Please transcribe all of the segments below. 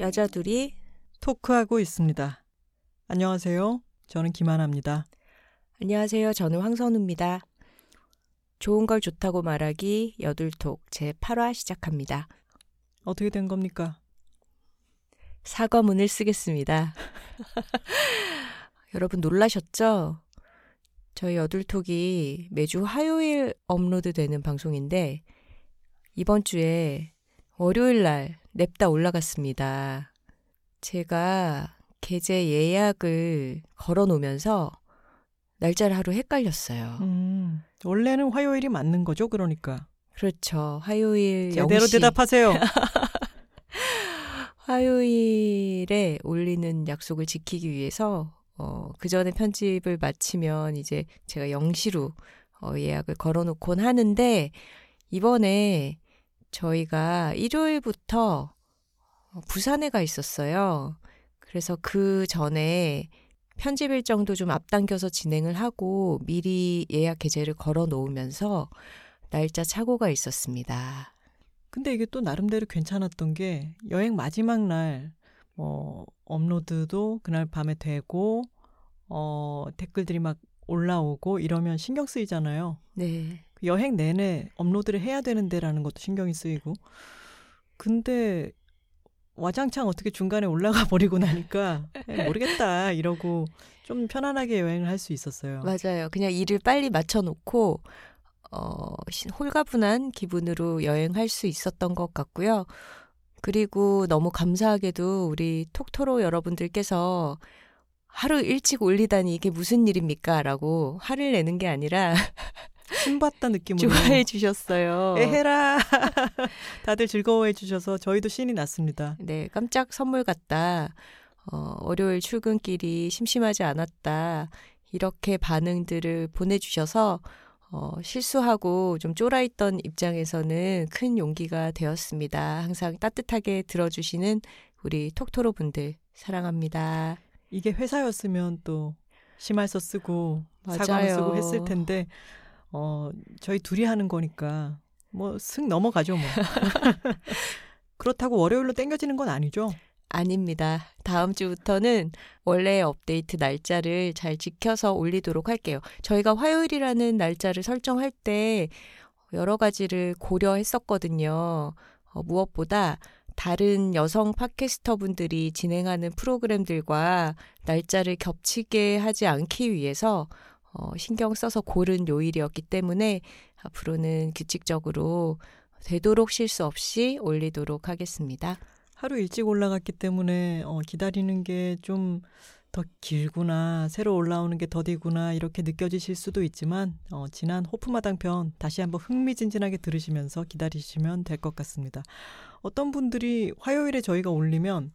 여자들이 토크하고 있습니다. 안녕하세요. 저는 김하나입니다. 안녕하세요. 저는 황선우입니다. 좋은 걸 좋다고 말하기 여둘톡 제 8화 시작합니다. 어떻게 된 겁니까? 사과문을 쓰겠습니다. 여러분 놀라셨죠? 저희 여둘톡이 매주 화요일 업로드 되는 방송인데 이번 주에 월요일 날 냅다 올라갔습니다. 제가 게재 예약을 걸어 놓으면서 날짜를 하루 헷갈렸어요. 음, 원래는 화요일이 맞는 거죠, 그러니까. 그렇죠. 화요일 제대로 0시. 대답하세요. 화요일에 올리는 약속을 지키기 위해서 어, 그 전에 편집을 마치면 이제 제가 0시로 어, 예약을 걸어놓곤 하는데 이번에 저희가 일요일부터 어, 부산에 가 있었어요. 그래서 그 전에 편집 일정도 좀 앞당겨서 진행을 하고 미리 예약 게재를 걸어 놓으면서 날짜 착오가 있었습니다. 근데 이게 또 나름대로 괜찮았던 게 여행 마지막 날 뭐 업로드도 그날 밤에 되고 어 댓글들이 막 올라오고 이러면 신경 쓰이잖아요. 네. 그 여행 내내 업로드를 해야 되는데라는 것도 신경이 쓰이고. 근데 와장창 어떻게 중간에 올라가 버리고 나니까 에, 모르겠다 이러고 좀 편안하게 여행을 할 수 있었어요. 맞아요. 그냥 일을 빨리 맞춰놓고 어, 시- 홀가분한 기분으로 여행할 수 있었던 것 같고요. 그리고 너무 감사하게도 우리 톡토로 여러분들께서 하루 일찍 올리다니 이게 무슨 일입니까? 라고 화를 내는 게 아니라 신받다 느낌으로 좋아해 주셨어요. 에헤라 다들 즐거워해 주셔서 저희도 신이 났습니다. 네, 깜짝 선물 같다. 어, 월요일 출근길이 심심하지 않았다. 이렇게 반응들을 보내주셔서 어, 실수하고 좀 쫄아있던 입장에서는 큰 용기가 되었습니다. 항상 따뜻하게 들어주시는 우리 톡토로 분들 사랑합니다. 이게 회사였으면 또 심할서 쓰고 맞아요. 쓰고 했을 텐데 어 저희 둘이 하는 거니까 뭐 슥 넘어가죠 뭐. 그렇다고 월요일로 땡겨지는 건 아니죠. 아닙니다. 다음 주부터는 원래 업데이트 날짜를 잘 지켜서 올리도록 할게요. 저희가 화요일이라는 날짜를 설정할 때 여러 가지를 고려했었거든요. 어, 무엇보다 다른 여성 팟캐스터 분들이 진행하는 프로그램들과 날짜를 겹치게 하지 않기 위해서 어, 신경 써서 고른 요일이었기 때문에 앞으로는 규칙적으로 되도록 실수 없이 올리도록 하겠습니다. 하루 일찍 올라갔기 때문에 어, 기다리는 게 좀 더 길구나, 새로 올라오는 게 더디구나 이렇게 느껴지실 수도 있지만 어, 지난 호프마당 편 다시 한번 흥미진진하게 들으시면서 기다리시면 될 것 같습니다. 어떤 분들이 화요일에 저희가 올리면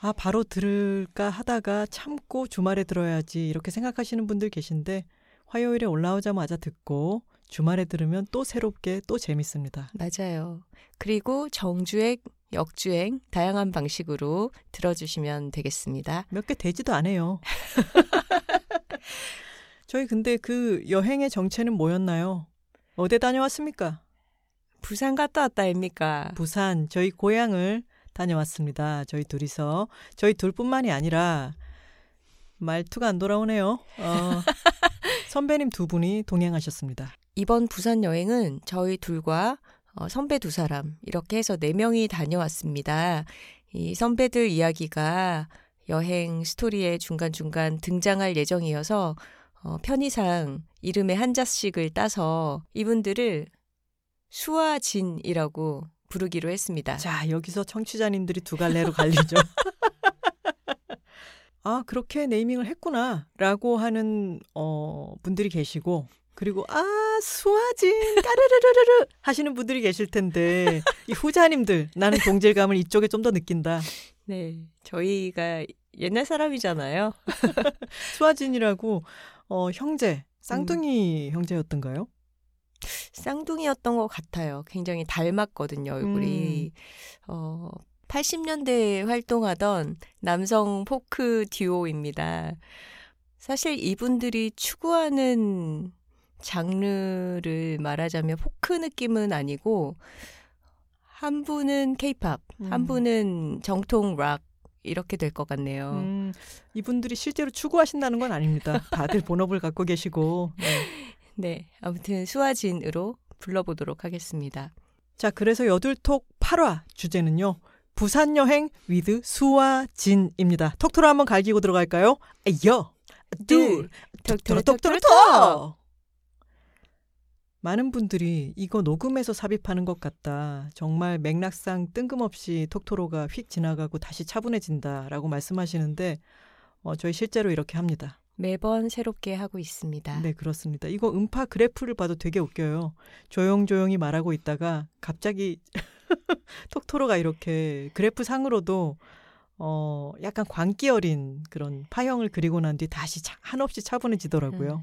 아 바로 들을까 하다가 참고 주말에 들어야지 이렇게 생각하시는 분들 계신데 화요일에 올라오자마자 듣고 주말에 들으면 또 새롭게 또 재밌습니다. 맞아요. 그리고 정주행, 역주행, 다양한 방식으로 들어주시면 되겠습니다. 몇 개 되지도 않아요. 저희 근데 그 여행의 정체는 뭐였나요? 어디 다녀왔습니까? 부산 갔다 왔다 아닙니까? 부산 저희 고향을 다녀왔습니다. 저희 둘이서 저희 둘뿐만이 아니라 말투가 안 돌아오네요. 어, 선배님 두 분이 동행하셨습니다. 이번 부산 여행은 저희 둘과 어, 선배 두 사람 이렇게 해서 네 명이 다녀왔습니다. 이 선배들 이야기가 여행 스토리에 중간중간 등장할 예정이어서 어, 편의상 이름에 한자씩을 따서 이분들을 수아진이라고 부르기로 했습니다. 자, 여기서 청취자님들이 두 갈래로 갈리죠. 아, 그렇게 네이밍을 했구나 라고 하는 어, 분들이 계시고 그리고 아, 수아진 까르르르르 하시는 분들이 계실 텐데 이 후자님들 나는 동질감을 이쪽에 좀 더 느낀다. 네, 저희가 옛날 사람이잖아요. 수아진이라고 어, 형제 쌍둥이 형제였던가요? 쌍둥이였던 것 같아요. 굉장히 닮았거든요, 얼굴이. 어, 80년대에 활동하던 남성 포크 듀오입니다. 사실 이분들이 추구하는 장르를 말하자면 포크 느낌은 아니고 한 분은 케이팝, 음. 한 분은 정통 락 이렇게 될 것 같네요. 음, 이분들이 실제로 추구하신다는 건 아닙니다. 다들 본업을 갖고 계시고. 네. 네, 아무튼 수아진으로 불러보도록 하겠습니다. 자, 그래서 여둘톡 8화 주제는요. 부산 여행 with 수아진입니다. 톡톡로 한번 갈기고 들어갈까요? 아여, 둘, 톡톡로 톡톡로 톡. 많은 분들이 이거 녹음해서 삽입하는 것 같다. 정말 맥락상 뜬금없이 톡토로가 휙 지나가고 다시 차분해진다라고 말씀하시는데 어, 저희 실제로 이렇게 합니다. 매번 새롭게 하고 있습니다. 네, 그렇습니다. 이거 음파 그래프를 봐도 되게 웃겨요. 조용조용히 말하고 있다가 갑자기 톡토로가 이렇게 그래프 상으로도 어, 약간 광기 어린 그런 파형을 그리고 난 뒤 다시 차, 한없이 차분해지더라고요. 음.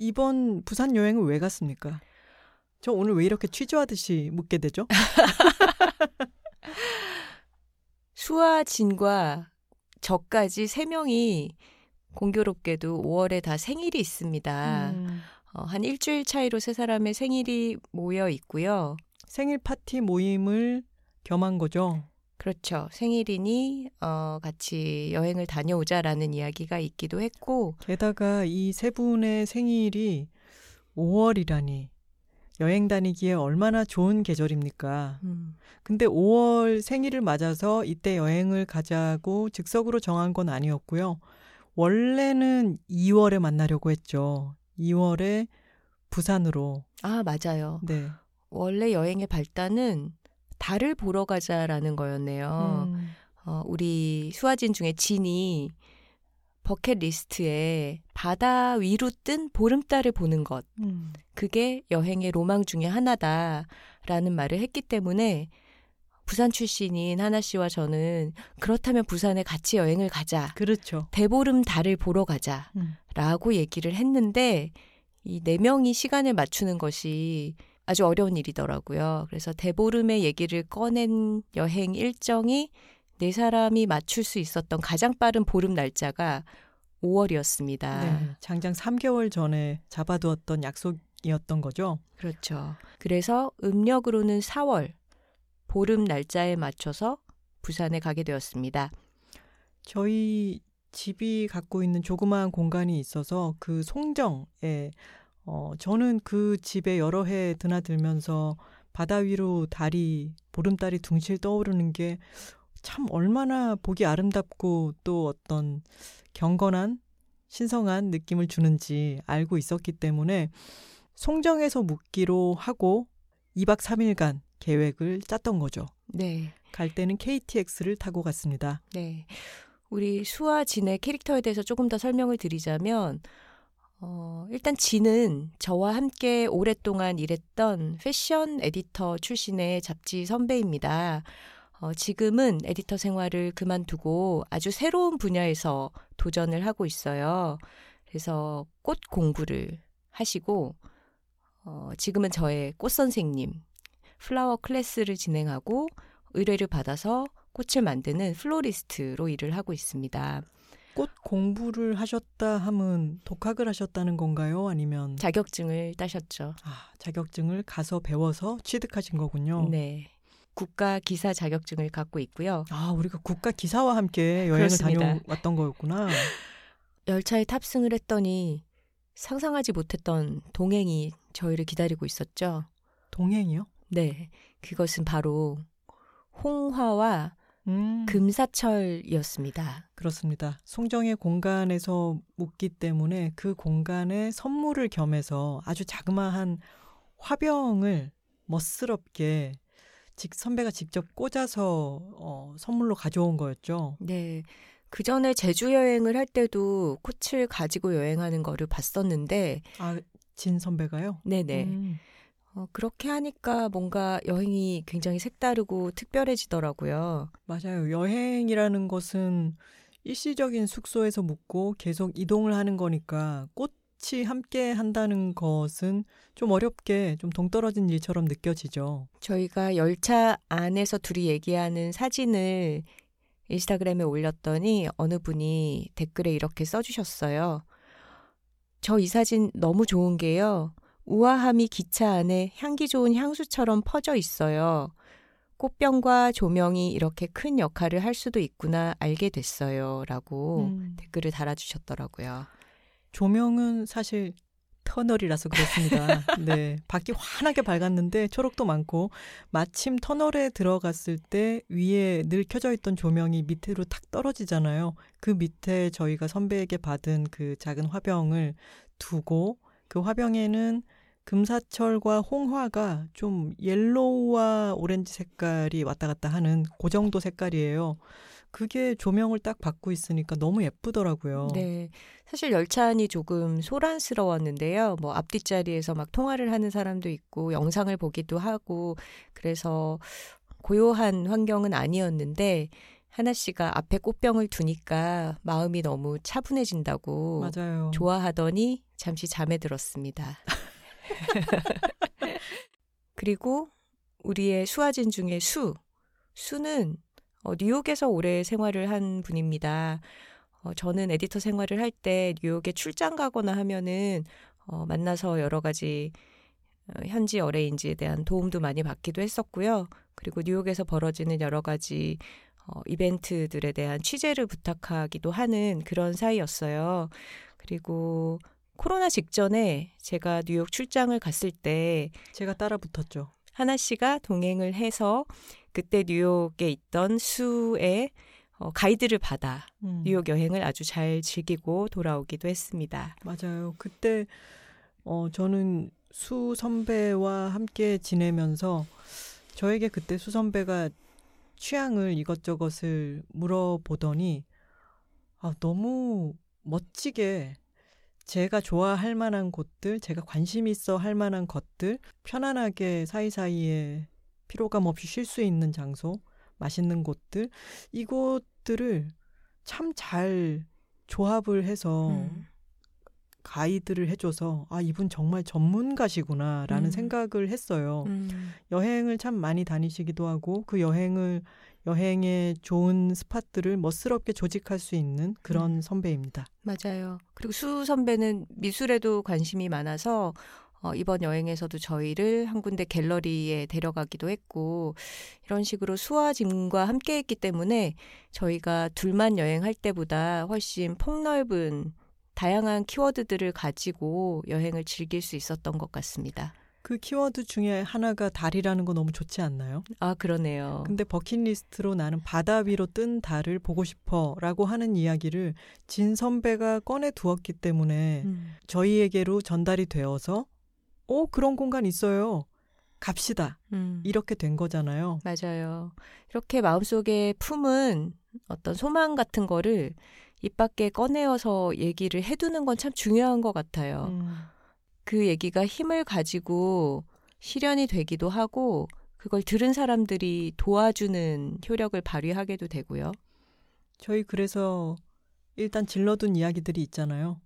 이번 부산 여행은 왜 갔습니까? 저 오늘 왜 이렇게 취조하듯이 묻게 되죠? 수아진과 저까지 세 명이 공교롭게도 5월에 다 생일이 있습니다. 음, 어, 한 일주일 차이로 세 사람의 생일이 모여 있고요. 생일 파티 모임을 겸한 거죠. 그렇죠. 생일이니 어, 같이 여행을 다녀오자라는 이야기가 있기도 했고 게다가 이 세 분의 생일이 5월이라니 여행 다니기에 얼마나 좋은 계절입니까? 음, 근데 5월 생일을 맞아서 이때 여행을 가자고 즉석으로 정한 건 아니었고요. 원래는 2월에 만나려고 했죠. 2월에 부산으로. 아 맞아요. 네. 원래 여행의 발단은 달을 보러 가자라는 거였네요. 음, 어, 우리 수아진 중에 진이 버킷리스트에 바다 위로 뜬 보름달을 보는 것. 음. 그게 여행의 로망 중에 하나다라는 말을 했기 때문에 부산 출신인 하나 씨와 저는 그렇다면 부산에 같이 여행을 가자. 그렇죠. 대보름 달을 보러 가자. 음. 라고 얘기를 했는데 이 네 명이 시간을 맞추는 것이 아주 어려운 일이더라고요. 그래서 대보름의 얘기를 꺼낸 여행 일정이 네 사람이 맞출 수 있었던 가장 빠른 보름 날짜가 5월이었습니다. 네. 장장 3개월 전에 잡아두었던 약속이었던 거죠. 그렇죠. 그래서 음력으로는 4월 보름 날짜에 맞춰서 부산에 가게 되었습니다. 저희 집이 갖고 있는 조그마한 공간이 있어서 그 송정에 어 저는 그 집에 여러 해 드나들면서 바다 위로 달이 보름달이 둥실 떠오르는 게 참 얼마나 보기 아름답고 또 어떤 경건한 신성한 느낌을 주는지 알고 있었기 때문에 송정에서 묵기로 하고 2박 3일간 계획을 짰던 거죠. 네. 갈 때는 KTX를 타고 갔습니다. 네. 우리 수아 진의 캐릭터에 대해서 조금 더 설명을 드리자면 어, 일단 진은 저와 함께 오랫동안 일했던 패션 에디터 출신의 잡지 선배입니다. 어, 지금은 에디터 생활을 그만두고 아주 새로운 분야에서 도전을 하고 있어요. 그래서 꽃 공부를 하시고 어, 지금은 저의 꽃 선생님 flower class를 진행하고 의뢰를 받아서 꽃을 만드는 플로리스트로 일을 하고 있습니다. 꽃 공부를 하셨다 하면 독학을 하셨다는 건가요? 아니면 자격증을 따셨죠. 아, 자격증을 가서 배워서 취득하신 거군요. 네. 국가 기사 자격증을 갖고 있고요. 아, 우리가 국가 기사와 함께 여행을 그렇습니다. 다녀왔던 거였구나. 열차에 탑승을 했더니 상상하지 못했던 동행이 저희를 기다리고 있었죠. 동행이요? 네. 그것은 바로 홍화와 음, 금사철이었습니다. 그렇습니다. 송정의 공간에서 묵기 때문에 그 공간에 선물을 겸해서 아주 자그마한 화병을 멋스럽게 직 선배가 직접 꽂아서 어, 선물로 가져온 거였죠. 네. 그 전에 제주 여행을 할 때도 꽃을 가지고 여행하는 거를 봤었는데, 아, 진 선배가요? 네네. 음, 어, 그렇게 하니까 뭔가 여행이 굉장히 색다르고 특별해지더라고요. 맞아요. 여행이라는 것은 일시적인 숙소에서 묵고 계속 이동을 하는 거니까 꽃 같이 함께 한다는 것은 좀 어렵게 좀 동떨어진 일처럼 느껴지죠. 저희가 열차 안에서 둘이 얘기하는 사진을 인스타그램에 올렸더니 어느 분이 댓글에 이렇게 써주셨어요. 저 이 사진 너무 좋은 게요. 우아함이 기차 안에 향기 좋은 향수처럼 퍼져 있어요. 꽃병과 조명이 이렇게 큰 역할을 할 수도 있구나 알게 됐어요. 라고 음. 댓글을 달아주셨더라고요. 조명은 사실 터널이라서 그렇습니다. 네. 밖이 환하게 밝았는데 초록도 많고 마침 터널에 들어갔을 때 위에 늘 켜져 있던 조명이 밑으로 탁 떨어지잖아요. 그 밑에 저희가 선배에게 받은 그 작은 화병을 두고 그 화병에는 금사철과 홍화가 좀 옐로우와 오렌지 색깔이 왔다 갔다 하는 그 정도 색깔이에요. 그게 조명을 딱 받고 있으니까 너무 예쁘더라고요. 네. 사실 열차 안이 조금 소란스러웠는데요. 뭐 앞뒷자리에서 막 통화를 하는 사람도 있고 영상을 보기도 하고 그래서 고요한 환경은 아니었는데 하나 씨가 앞에 꽃병을 두니까 마음이 너무 차분해진다고 맞아요. 좋아하더니 잠시 잠에 들었습니다. 그리고 우리의 수화진 중에 수. 수는 어, 뉴욕에서 오래 생활을 한 분입니다. 어, 저는 에디터 생활을 할 때 뉴욕에 출장 가거나 하면은 어, 만나서 여러 가지 어, 현지 어레인지에 대한 도움도 많이 받기도 했었고요. 그리고 뉴욕에서 벌어지는 여러 가지 어, 이벤트들에 대한 취재를 부탁하기도 하는 그런 사이였어요. 그리고 코로나 직전에 제가 뉴욕 출장을 갔을 때 제가 따라 붙었죠. 하나 씨가 동행을 해서 그때 뉴욕에 있던 수의 어, 가이드를 받아 음. 뉴욕 여행을 아주 잘 즐기고 돌아오기도 했습니다. 맞아요. 그때 어 저는 수 선배와 함께 지내면서 저에게 그때 수 선배가 취향을 이것저것을 물어보더니 아 너무 멋지게 제가 좋아할 만한 곳들, 제가 관심 있어 할 만한 것들, 편안하게 사이사이에 피로감 없이 쉴 수 있는 장소, 맛있는 곳들, 이곳들을 참 잘 조합을 해서 음. 가이드를 해줘서 아 이분 정말 전문가시구나라는 음. 생각을 했어요. 음, 여행을 참 많이 다니시기도 하고 그 여행을 여행의 좋은 스팟들을 멋스럽게 조직할 수 있는 그런 음. 선배입니다. 맞아요. 그리고 수 선배는 미술에도 관심이 많아서 어, 이번 여행에서도 저희를 한 군데 갤러리에 데려가기도 했고 이런 식으로 수와 짐과 함께했기 때문에 저희가 둘만 여행할 때보다 훨씬 폭넓은 다양한 키워드들을 가지고 여행을 즐길 수 있었던 것 같습니다. 그 키워드 중에 하나가 달이라는 거 너무 좋지 않나요? 아 그러네요. 근데 버킷리스트로 나는 바다 위로 뜬 달을 보고 싶어 라고 하는 이야기를 진 선배가 꺼내 두었기 때문에 음, 저희에게로 전달이 되어서 오 그런 공간 있어요. 갑시다. 음. 이렇게 된 거잖아요. 맞아요. 이렇게 마음속에 품은 어떤 소망 같은 거를 입 밖에 꺼내어서 얘기를 해두는 건 참 중요한 것 같아요. 음, 그 얘기가 힘을 가지고 실현이 되기도 하고 그걸 들은 사람들이 도와주는 효력을 발휘하게도 되고요. 저희 그래서 일단 질러둔 이야기들이 있잖아요.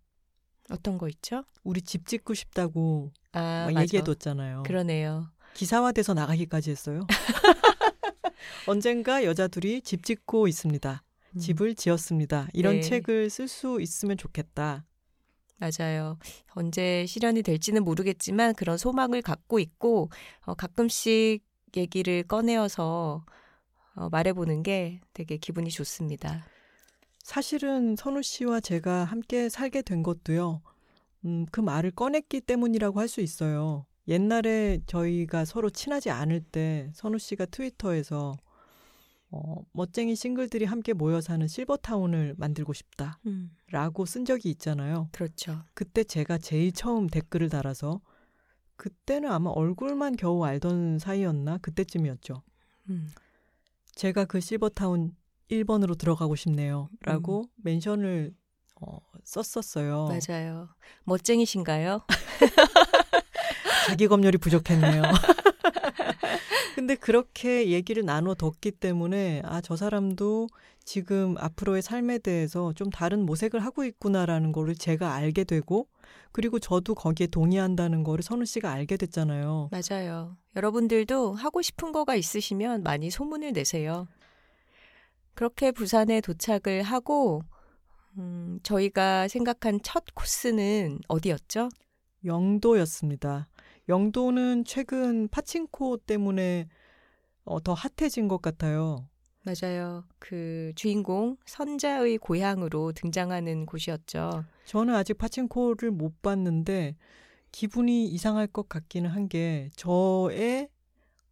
어떤 거 있죠? 우리 집 짓고 싶다고 아. 얘기해뒀잖아요. 그러네요. 기사화돼서 나가기까지 했어요. 언젠가 여자 둘이 집 짓고 있습니다. 음, 집을 지었습니다. 이런 네. 책을 쓸 수 있으면 좋겠다. 맞아요. 언제 실현이 될지는 모르겠지만 그런 소망을 갖고 있고 어, 가끔씩 얘기를 꺼내어서 어, 말해보는 게 되게 기분이 좋습니다. 사실은 선우 씨와 제가 함께 살게 된 것도요. 음, 그 말을 꺼냈기 때문이라고 할 수 있어요. 옛날에 저희가 서로 친하지 않을 때 선우 씨가 트위터에서 어, 멋쟁이 싱글들이 함께 모여 사는 실버타운을 만들고 싶다라고 쓴 적이 있잖아요. 그렇죠. 그때 제가 제일 처음 댓글을 달아서 그때는 아마 얼굴만 겨우 알던 사이였나 그때쯤이었죠. 음, 제가 그 실버타운 1번으로 들어가고 싶네요. 라고 멘션을 어, 썼었어요. 맞아요. 멋쟁이신가요? 자기 검열이 부족했네요. 근데 그렇게 얘기를 나눠 뒀기 때문에 아, 저 사람도 지금 앞으로의 삶에 대해서 좀 다른 모색을 하고 있구나라는 거를 제가 알게 되고 그리고 저도 거기에 동의한다는 거를 선우 씨가 알게 됐잖아요. 맞아요. 여러분들도 하고 싶은 거가 있으시면 많이 소문을 내세요. 그렇게 부산에 도착을 하고 음, 저희가 생각한 첫 코스는 어디였죠? 영도였습니다. 영도는 최근 파친코 때문에 어, 더 핫해진 것 같아요. 맞아요. 그 주인공 선자의 고향으로 등장하는 곳이었죠. 저는 아직 파친코를 못 봤는데 기분이 이상할 것 같기는 한 게 저의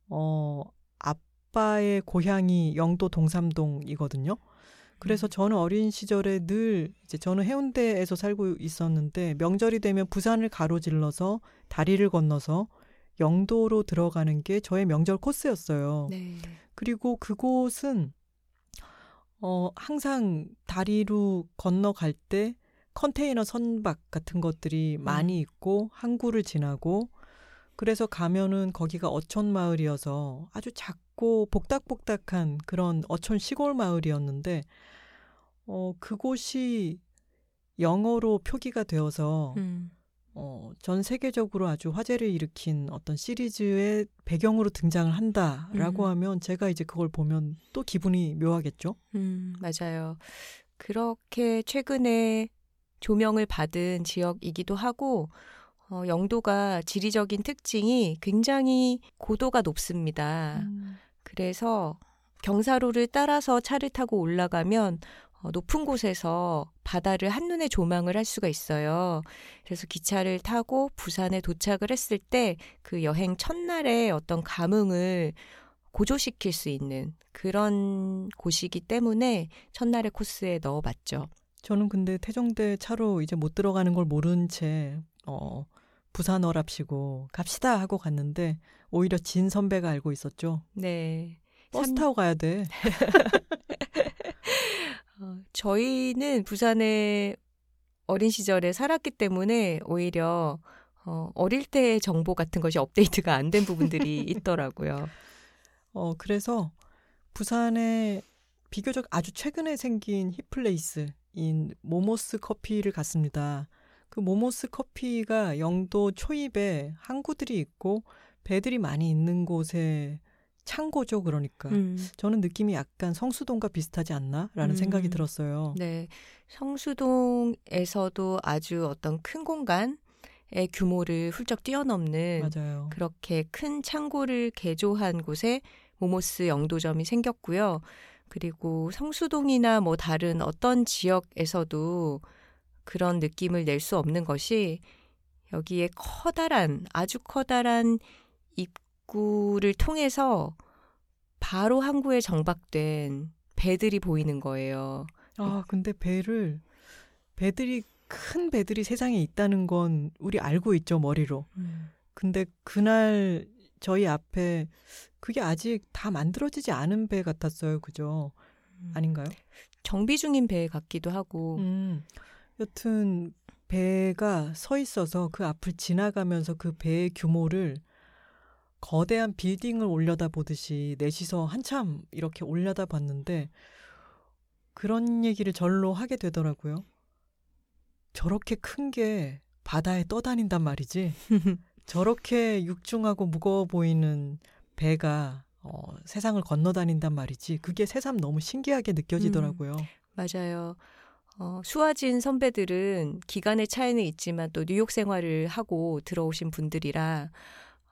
어 아빠의 고향이 영도 동삼동이거든요. 그래서 저는 어린 시절에 늘 이제 저는 해운대에서 살고 있었는데 명절이 되면 부산을 가로질러서 다리를 건너서 영도로 들어가는 게 저의 명절 코스였어요. 네. 그리고 그곳은 어 항상 다리로 건너갈 때 컨테이너 선박 같은 것들이 많이 있고 항구를 지나고 그래서 가면은 거기가 어촌 마을이어서 아주 작고 복닥복닥한 그런 어촌 시골 마을이었는데 어 그곳이 영어로 표기가 되어서 음. 어, 전 세계적으로 아주 화제를 일으킨 어떤 시리즈의 배경으로 등장을 한다라고 음. 하면 제가 이제 그걸 보면 또 기분이 묘하겠죠. 음, 맞아요. 그렇게 최근에 조명을 받은 지역이기도 하고, 어, 영도가 지리적인 특징이 굉장히 고도가 높습니다. 음. 그래서 경사로를 따라서 차를 타고 올라가면 어, 높은 곳에서 바다를 한눈에 조망을 할 수가 있어요. 그래서 기차를 타고 부산에 도착을 했을 때 그 여행 첫날의 어떤 감흥을 고조시킬 수 있는 그런 곳이기 때문에 첫날의 코스에 넣어봤죠. 저는 근데 태종대 차로 이제 못 들어가는 걸 모른 채 어, 부산 어랍시고 갑시다 하고 갔는데 오히려 진 선배가 알고 있었죠. 네. 버스 삼- 타고 가야 돼. 어, 저희는 부산에 어린 시절에 살았기 때문에 오히려 어, 어릴 때의 정보 같은 것이 업데이트가 안 된 부분들이 있더라고요. 어, 그래서 부산에 비교적 아주 최근에 생긴 hip place인 모모스 커피를 갔습니다. 그 모모스 커피가 영도 초입에 항구들이 있고 배들이 많이 있는 곳에 창고죠, 그러니까. 음, 저는 느낌이 약간 성수동과 비슷하지 않나라는 음. 생각이 들었어요. 네. 성수동에서도 아주 어떤 큰 공간의 규모를 훌쩍 뛰어넘는 맞아요. 그렇게 큰 창고를 개조한 곳에 모모스 영도점이 생겼고요. 그리고 성수동이나 뭐 다른 어떤 지역에서도 그런 느낌을 낼 수 없는 것이 여기에 커다란, 아주 커다란 입구를 통해서 바로 항구에 정박된 배들이 보이는 거예요. 아, 근데 배를 배들이 큰 배들이 세상에 있다는 건 우리 알고 있죠, 머리로. 근데 그날 저희 앞에 그게 아직 다 만들어지지 않은 배 같았어요. 그죠? 아닌가요? 정비 중인 배 같기도 하고. 음. 여튼 배가 서 있어서 그 앞을 지나가면서 그 배의 규모를 거대한 빌딩을 올려다 보듯이 넷이서 한참 이렇게 올려다 봤는데 그런 얘기를 절로 하게 되더라고요. 저렇게 큰 게 바다에 떠다닌단 말이지. 저렇게 육중하고 무거워 보이는 배가 어, 세상을 건너다닌단 말이지. 그게 새삼 너무 신기하게 느껴지더라고요. 맞아요. 어, 수아진 선배들은 기간의 차이는 있지만 또 뉴욕 생활을 하고 들어오신 분들이라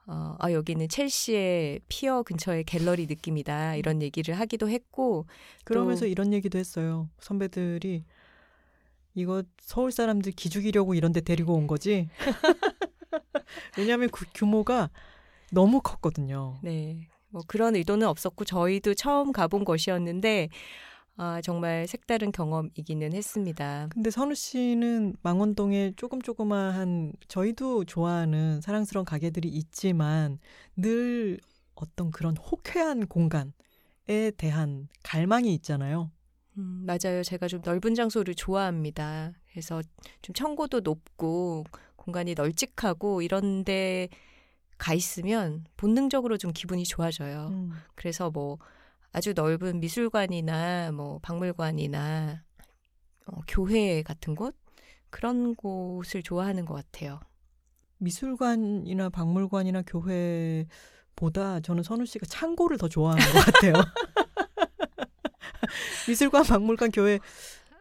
어, 아, 여기는 첼시의 피어 근처의 갤러리 느낌이다. 이런 얘기를 하기도 했고, 그러면서 또- 이런 얘기도 했어요. 선배들이 이거 서울 사람들 기죽이려고 이런 데 데리고 온 거지. 왜냐하면 그 규모가 너무 컸거든요. 네. 뭐 그런 의도는 없었고, 저희도 처음 가본 곳이었는데, 아, 정말 색다른 경험이기는 했습니다. 근데 선우 씨는 망원동에 조금 조그마한 저희도 좋아하는 사랑스러운 가게들이 있지만 늘 어떤 그런 호쾌한 공간에 대한 갈망이 있잖아요. 음, 맞아요. 제가 좀 넓은 장소를 좋아합니다. 그래서 좀 청고도 높고 공간이 널찍하고 이런데 가 있으면 본능적으로 좀 기분이 좋아져요. 음. 그래서 뭐 아주 넓은 미술관이나 뭐 박물관이나 어, 교회 같은 곳 그런 곳을 좋아하는 것 같아요. 미술관이나 박물관이나 교회보다 저는 선우 씨가 창고를 더 좋아하는 것 같아요. 미술관, 박물관, 교회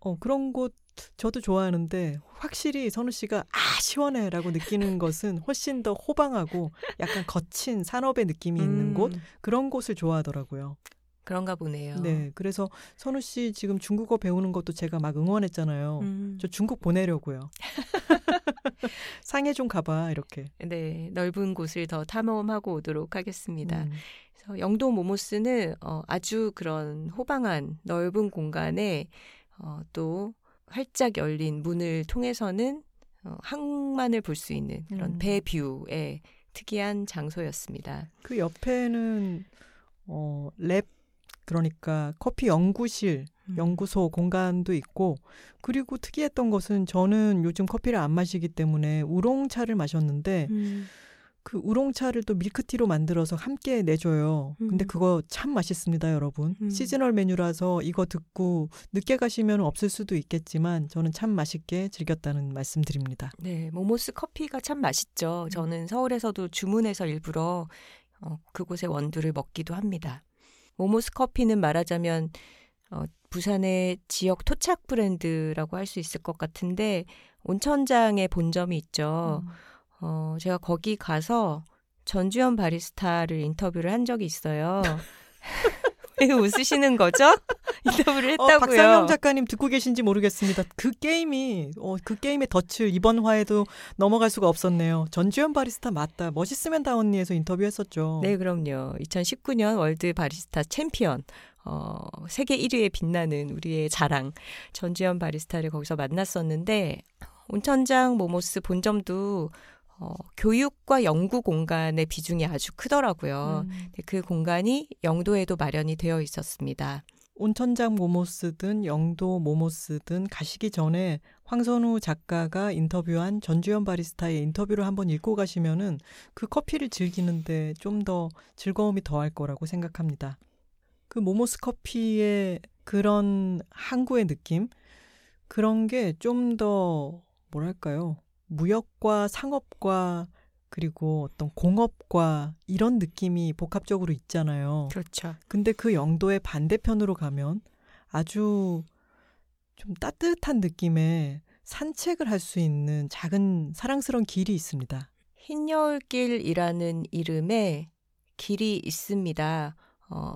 어, 그런 곳 저도 좋아하는데 확실히 선우 씨가 아 시원해라고 느끼는 것은 훨씬 더 호방하고 약간 거친 산업의 느낌이 있는 음, 곳 그런 곳을 좋아하더라고요. 그런가 보네요. 네, 그래서 선우 씨 지금 중국어 배우는 것도 제가 막 응원했잖아요. 음, 저 중국 보내려고요. 상해 좀 가봐 이렇게. 네, 넓은 곳을 더 탐험하고 오도록 하겠습니다. 음. 그래서 영도 모모스는 어, 아주 그런 호방한 넓은 공간에 어, 또 활짝 열린 문을 통해서는 어, 항만을 볼 수 있는 그런 음. 배뷰의 특이한 장소였습니다. 그 옆에는 어, 랩 그러니까 커피 연구실, 음. 연구소 공간도 있고 그리고 특이했던 것은 저는 요즘 커피를 안 마시기 때문에 우롱차를 마셨는데 음, 그 우롱차를 또 밀크티로 만들어서 함께 내줘요. 근데 음. 그거 참 맛있습니다, 여러분. 음. 시즈널 메뉴라서 이거 듣고 늦게 가시면 없을 수도 있겠지만 저는 참 맛있게 즐겼다는 말씀드립니다. 네, 모모스 커피가 참 맛있죠. 저는 서울에서도 주문해서 일부러 어, 그곳의 원두를 먹기도 합니다. 모모스 커피는 말하자면 어, 부산의 지역 토착 브랜드라고 할 수 있을 것 같은데 온천장에 본점이 있죠. 음. 어, 제가 거기 가서 전주현 바리스타를 인터뷰를 한 적이 있어요. 왜 웃으시는 거죠? 인터뷰를 어, 했다고요. 박상영 작가님 듣고 계신지 모르겠습니다. 그 게임이 어, 그 게임의 덫을 이번 화에도 넘어갈 수가 없었네요. 전주연 바리스타 맞다. 멋있으면 다 언니에서 인터뷰했었죠. 네, 그럼요. 2019년 world 바리스타 챔피언. 어, 세계 1위에 빛나는 우리의 자랑 전주연 바리스타를 거기서 만났었는데 온천장 모모스 본점도 어, 교육과 연구 공간의 비중이 아주 크더라고요. 음. 네, 그 공간이 영도에도 마련이 되어 있었습니다. 온천장 모모스든 영도 모모스든 가시기 전에 황선우 작가가 인터뷰한 전주현 바리스타의 인터뷰를 한번 읽고 가시면은 그 커피를 즐기는데 좀 더 즐거움이 더할 거라고 생각합니다. 그 모모스 커피의 그런 항구의 느낌 그런 게 좀 더 뭐랄까요 무역과 상업과 그리고 어떤 공업과 이런 느낌이 복합적으로 있잖아요. 그렇죠. 근데 그 영도의 반대편으로 가면 아주 좀 따뜻한 느낌의 산책을 할 수 있는 작은 사랑스러운 길이 있습니다. 흰여울길이라는 이름의 길이 있습니다. 어,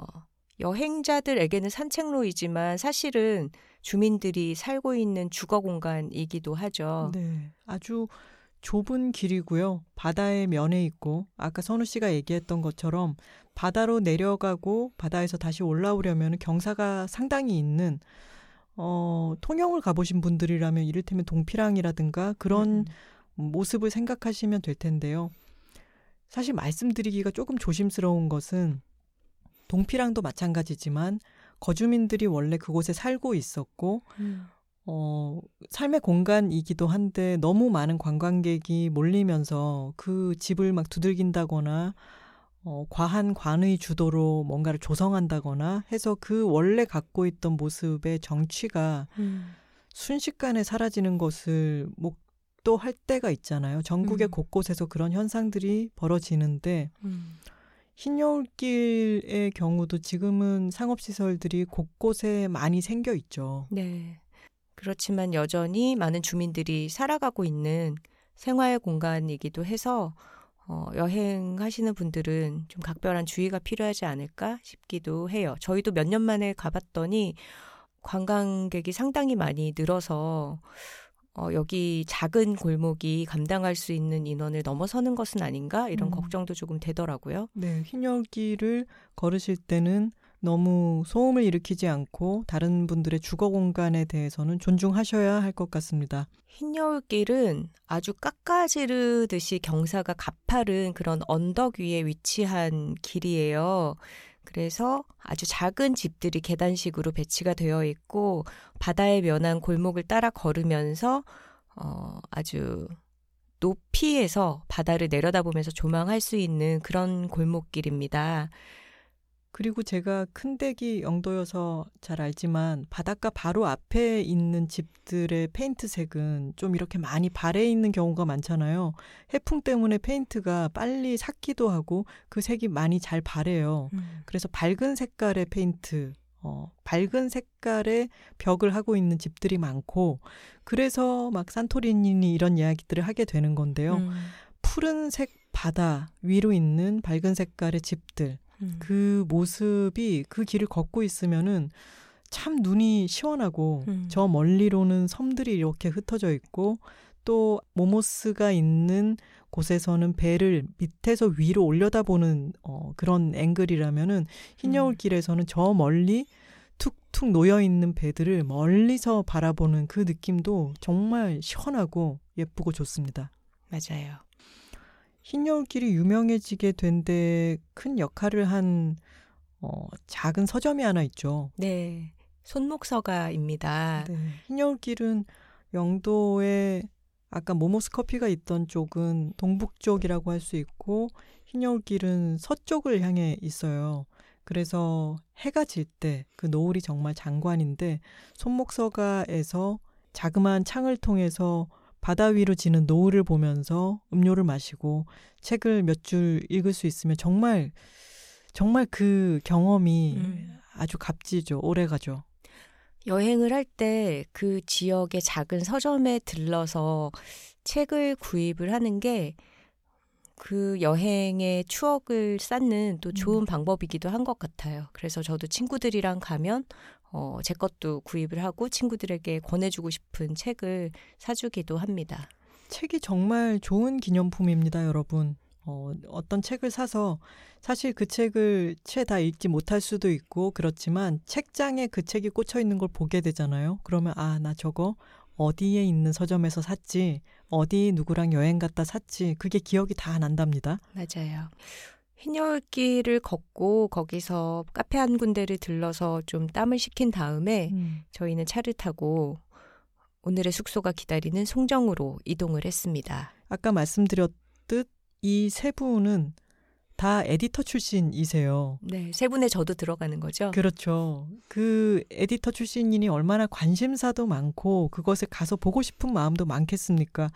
여행자들에게는 산책로이지만 사실은 주민들이 살고 있는 주거 공간이기도 하죠. 네. 아주 좁은 길이고요. 바다의 면에 있고 아까 선우 씨가 얘기했던 것처럼 바다로 내려가고 바다에서 다시 올라오려면 경사가 상당히 있는 어, 통영을 가보신 분들이라면 이를테면 동피랑이라든가 그런 음, 모습을 생각하시면 될 텐데요. 사실 말씀드리기가 조금 조심스러운 것은 동피랑도 마찬가지지만 거주민들이 원래 그곳에 살고 있었고 음, 어, 삶의 공간이기도 한데 너무 많은 관광객이 몰리면서 그 집을 막 두들긴다거나 어, 과한 관의 주도로 뭔가를 조성한다거나 해서 그 원래 갖고 있던 모습의 정취가 음, 순식간에 사라지는 것을 목도할 때가 있잖아요. 전국의 음. 곳곳에서 그런 현상들이 벌어지는데 음. 흰 여울길의 경우도 지금은 상업시설들이 곳곳에 많이 생겨 있죠. 네. 그렇지만 여전히 많은 주민들이 살아가고 있는 생활 공간이기도 해서 어, 여행하시는 분들은 좀 각별한 주의가 필요하지 않을까 싶기도 해요. 저희도 몇 년 만에 가봤더니 관광객이 상당히 많이 늘어서 어, 여기 작은 골목이 감당할 수 있는 인원을 넘어서는 것은 아닌가 이런 음. 걱정도 조금 되더라고요. 네, 흰여울길을 걸으실 때는 너무 소음을 일으키지 않고 다른 분들의 주거 공간에 대해서는 존중하셔야 할 것 같습니다. 흰여울길은 아주 깎아지르듯이 경사가 가파른 그런 언덕 위에 위치한 길이에요. 그래서 아주 작은 집들이 계단식으로 배치가 되어 있고 바다에 면한 골목을 따라 걸으면서 어, 아주 높이에서 바다를 내려다보면서 조망할 수 있는 그런 골목길입니다. 그리고 제가 큰 댁이 영도여서 잘 알지만 바닷가 바로 앞에 있는 집들의 페인트색은 좀 이렇게 많이 발해 있는 경우가 많잖아요. 해풍 때문에 페인트가 빨리 삭기도 하고 그 색이 많이 잘 발해요. 음. 그래서 밝은 색깔의 페인트, 어, 밝은 색깔의 벽을 하고 있는 집들이 많고 그래서 막 산토리니 이런 이야기들을 하게 되는 건데요. 음. 푸른색 바다 위로 있는 밝은 색깔의 집들 음. 그 모습이 그 길을 걷고 있으면은 참 눈이 시원하고 음. 저 멀리로는 섬들이 이렇게 흩어져 있고 또 모모스가 있는 곳에서는 배를 밑에서 위로 올려다보는 어, 그런 앵글이라면은 흰 여울길에서는 저 멀리 툭툭 놓여 있는 배들을 멀리서 바라보는 그 느낌도 정말 시원하고 예쁘고 좋습니다. 맞아요. 흰 여울길이 유명해지게 된 데 큰 역할을 한 어, 작은 서점이 하나 있죠. 네. 손목서가입니다. 네. 흰 여울길은 영도에 아까 모모스 커피가 있던 쪽은 동북 쪽이라고 할 수 있고 흰 여울길은 서쪽을 향해 있어요. 그래서 해가 질 때 그 노을이 정말 장관인데 손목서가에서 자그마한 창을 통해서 바다 위로 지는 노을을 보면서 음료를 마시고 책을 몇 줄 읽을 수 있으면 정말 정말 그 경험이 음. 아주 값지죠. 오래 가죠. 여행을 할 때 그 지역의 작은 서점에 들러서 책을 구입을 하는 게 그 여행의 추억을 쌓는 또 좋은 음. 방법이기도 한 것 같아요. 그래서 저도 친구들이랑 가면 어, 제 것도 구입을 하고 친구들에게 권해주고 싶은 책을 사주기도 합니다. 책이 정말 좋은 기념품입니다, 여러분. 어, 어떤 책을 사서 사실 그 책을 채 다 읽지 못할 수도 있고 그렇지만 책장에 그 책이 꽂혀 있는 걸 보게 되잖아요. 그러면 아, 나 저거 어디에 있는 서점에서 샀지, 어디 누구랑 여행 갔다 샀지, 그게 기억이 다 난답니다. 맞아요. 흰여울길을 걷고 거기서 카페 한 군데를 들러서 좀 땀을 식힌 다음에 음. 저희는 차를 타고 오늘의 숙소가 기다리는 송정으로 이동을 했습니다. 아까 말씀드렸듯 이 세 분은 다 에디터 출신이세요. 네, 세 분의 저도 들어가는 거죠. 그렇죠. 그 에디터 출신이니 얼마나 관심사도 많고 그것에 가서 보고 싶은 마음도 많겠습니까?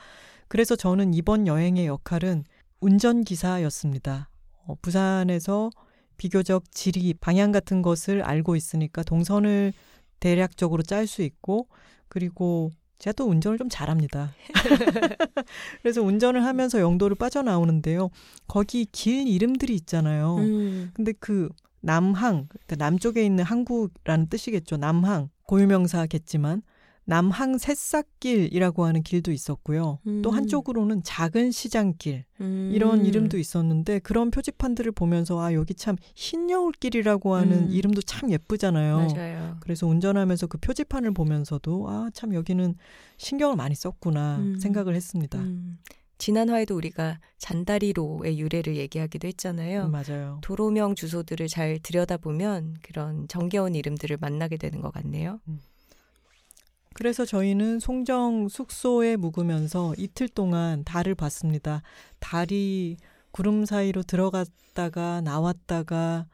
그래서 저는 이번 여행의 역할은 운전기사였습니다. 어, 부산에서 비교적 지리, 방향 같은 것을 알고 있으니까 동선을 대략적으로 짤 수 있고 그리고 제가 또 운전을 좀 잘합니다. 그래서 운전을 하면서 영도를 빠져나오는데요. 거기 길 이름들이 있잖아요. 음, 근데 그 남항, 그러니까 남쪽에 있는 항구라는 뜻이겠죠. 남항, 고유명사겠지만 남항 새싹길이라고 하는 길도 있었고요. 또 음. 한쪽으로는 작은 시장길 음. 이런 이름도 있었는데 그런 표지판들을 보면서 아 여기 참 흰여울길이라고 하는 음. 이름도 참 예쁘잖아요. 맞아요. 그래서 운전하면서 그 표지판을 보면서도 아 참 여기는 신경을 많이 썼구나 음. 생각을 했습니다. 음, 지난 화에도 우리가 잔다리로의 유래를 얘기하기도 했잖아요. 음, 맞아요. 도로명 주소들을 잘 들여다보면 그런 정겨운 이름들을 만나게 되는 것 같네요. 그래서 저희는 송정 숙소에 묵으면서 이틀 동안 달을 봤습니다. 달이 구름 사이로 들어갔다가 나왔다가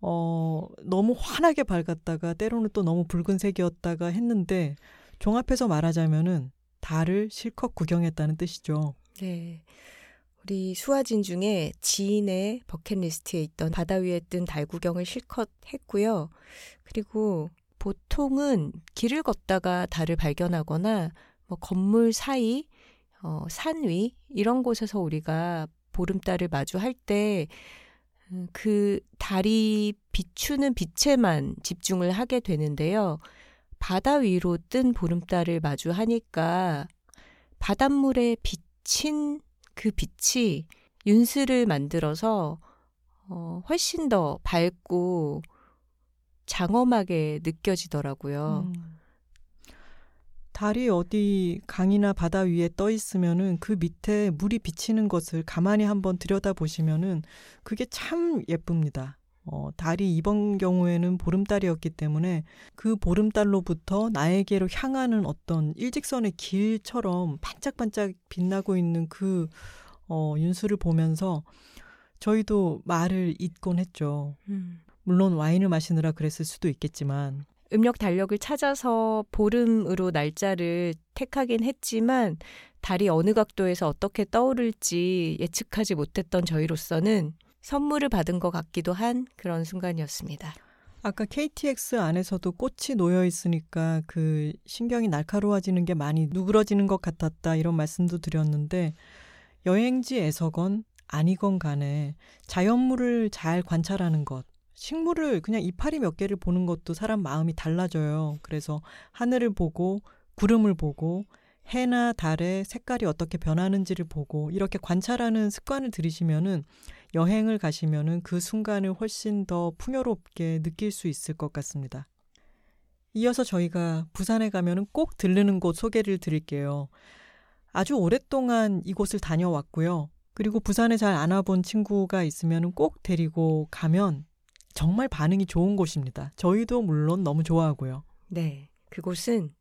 어 너무 환하게 밝았다가 때로는 또 너무 붉은색이었다가 했는데 종합해서 말하자면은 달을 실컷 구경했다는 뜻이죠. 네. 우리 수아진 중에 지인의 버킷리스트에 있던 바다 위에 뜬 달 구경을 실컷 했고요. 그리고 보통은 길을 걷다가 달을 발견하거나 뭐 건물 사이, 어, 산 위, 이런 곳에서 우리가 보름달을 마주할 때, 음, 그 달이 비추는 빛에만 집중을 하게 되는데요. 바다 위로 뜬 보름달을 마주하니까 바닷물에 비친 그 빛이 윤슬을 만들어서 어, 훨씬 더 밝고 장엄하게 느껴지더라고요. 음. 달이 어디 강이나 바다 위에 떠 있으면은 그 밑에 물이 비치는 것을 가만히 한번 들여다 보시면은 그게 참 예쁩니다. 어, 달이 이번 경우에는 보름달이었기 때문에 그 보름달로부터 나에게로 향하는 어떤 일직선의 길처럼 반짝반짝 빛나고 있는 그 어, 윤수를 보면서 저희도 말을 잇곤 했죠. 음. 물론 와인을 마시느라 그랬을 수도 있겠지만 음력 달력을 찾아서 보름으로 날짜를 택하긴 했지만 달이 어느 각도에서 어떻게 떠오를지 예측하지 못했던 저희로서는 선물을 받은 것 같기도 한 그런 순간이었습니다. 아까 KTX 안에서도 꽃이 놓여 있으니까 그 신경이 날카로워지는 게 많이 누그러지는 것 같았다 이런 말씀도 드렸는데 여행지에서건 아니건 간에 자연물을 잘 관찰하는 것 식물을 그냥 이파리 몇 개를 보는 것도 사람 마음이 달라져요. 그래서 하늘을 보고 구름을 보고 해나 달의 색깔이 어떻게 변하는지를 보고 이렇게 관찰하는 습관을 들이시면은 여행을 가시면은 그 순간을 훨씬 더 풍요롭게 느낄 수 있을 것 같습니다. 이어서 저희가 부산에 가면은 꼭 들르는 곳 소개를 드릴게요. 아주 오랫동안 이곳을 다녀왔고요. 그리고 부산에 잘 안 와본 친구가 있으면 꼭 데리고 가면 정말 반응이 좋은 곳입니다. 저희도 물론 너무 좋아하고요. 네. 그곳은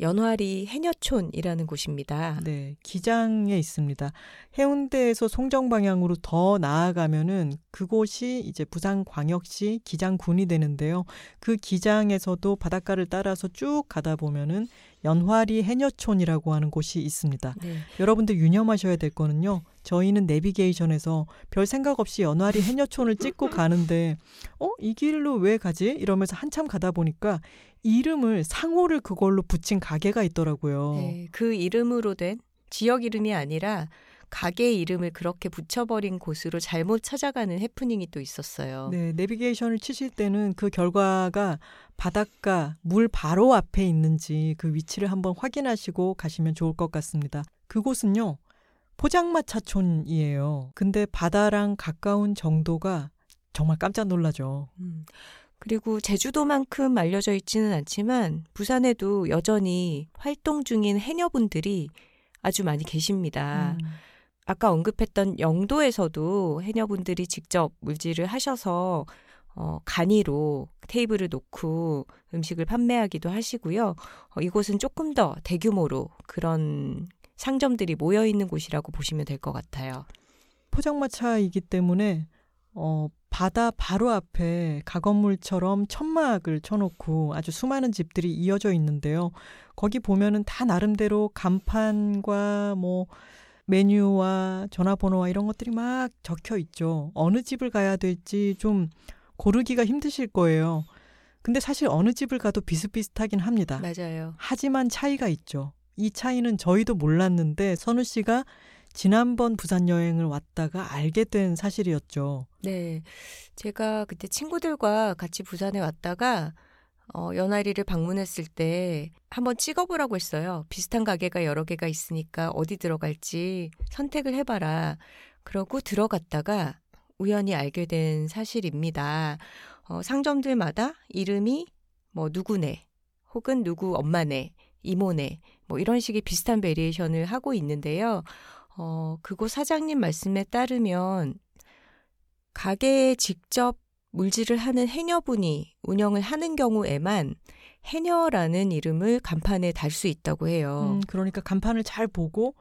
연화리 해녀촌이라는 곳입니다. 네, 기장에 있습니다. 해운대에서 송정 방향으로 더 나아가면은 그곳이 이제 부산광역시 기장군이 되는데요. 그 기장에서도 바닷가를 따라서 쭉 가다 보면은 연화리 해녀촌이라고 하는 곳이 있습니다. 네. 여러분들 유념하셔야 될 거는요. 저희는 내비게이션에서 별 생각 없이 연화리 해녀촌을 찍고 가는데 어? 이 길로 왜 가지? 이러면서 한참 가다 보니까 이름을 상호를 그걸로 붙인 가게가 있더라고요. 네, 그 이름으로 된 지역 이름이 아니라 가게 이름을 그렇게 붙여버린 곳으로 잘못 찾아가는 해프닝이 또 있었어요. 네, 내비게이션을 치실 때는 그 결과가 바닷가 물 바로 앞에 있는지 그 위치를 한번 확인하시고 가시면 좋을 것 같습니다. 그곳은요. 포장마차촌이에요. 근데 바다랑 가까운 정도가 정말 깜짝 놀라죠. 음, 그리고 제주도만큼 알려져 있지는 않지만 부산에도 여전히 활동 중인 해녀분들이 아주 많이 계십니다. 음. 아까 언급했던 영도에서도 해녀분들이 직접 물질을 하셔서 어, 간이로 테이블을 놓고 음식을 판매하기도 하시고요. 어, 이곳은 조금 더 대규모로 그런 상점들이 모여 있는 곳이라고 보시면 될 것 같아요. 포장마차이기 때문에 어, 바다 바로 앞에 가건물처럼 천막을 쳐놓고 아주 수많은 집들이 이어져 있는데요. 거기 보면은 다 나름대로 간판과 뭐 메뉴와 전화번호와 이런 것들이 막 적혀 있죠. 어느 집을 가야 될지 좀 고르기가 힘드실 거예요. 근데 사실 어느 집을 가도 비슷비슷하긴 합니다. 맞아요. 하지만 차이가 있죠. 이 차이는 저희도 몰랐는데 선우 씨가 지난번 부산 여행을 왔다가 알게 된 사실이었죠. 네. 제가 그때 친구들과 같이 부산에 왔다가 어, 연화리를 방문했을 때 한번 찍어보라고 했어요. 비슷한 가게가 여러 개가 있으니까 어디 들어갈지 선택을 해봐라. 그러고 들어갔다가 우연히 알게 된 사실입니다. 어, 상점들마다 이름이 뭐 누구네, 혹은 누구 엄마네, 이모네, 뭐 이런 식의 비슷한 variation을 하고 있는데요. 어, 그곳 사장님 말씀에 따르면 가게에 직접 물질을 하는 해녀분이 운영을 하는 경우에만 해녀라는 이름을 간판에 달 수 있다고 해요. 음, 그러니까 간판을 잘 보고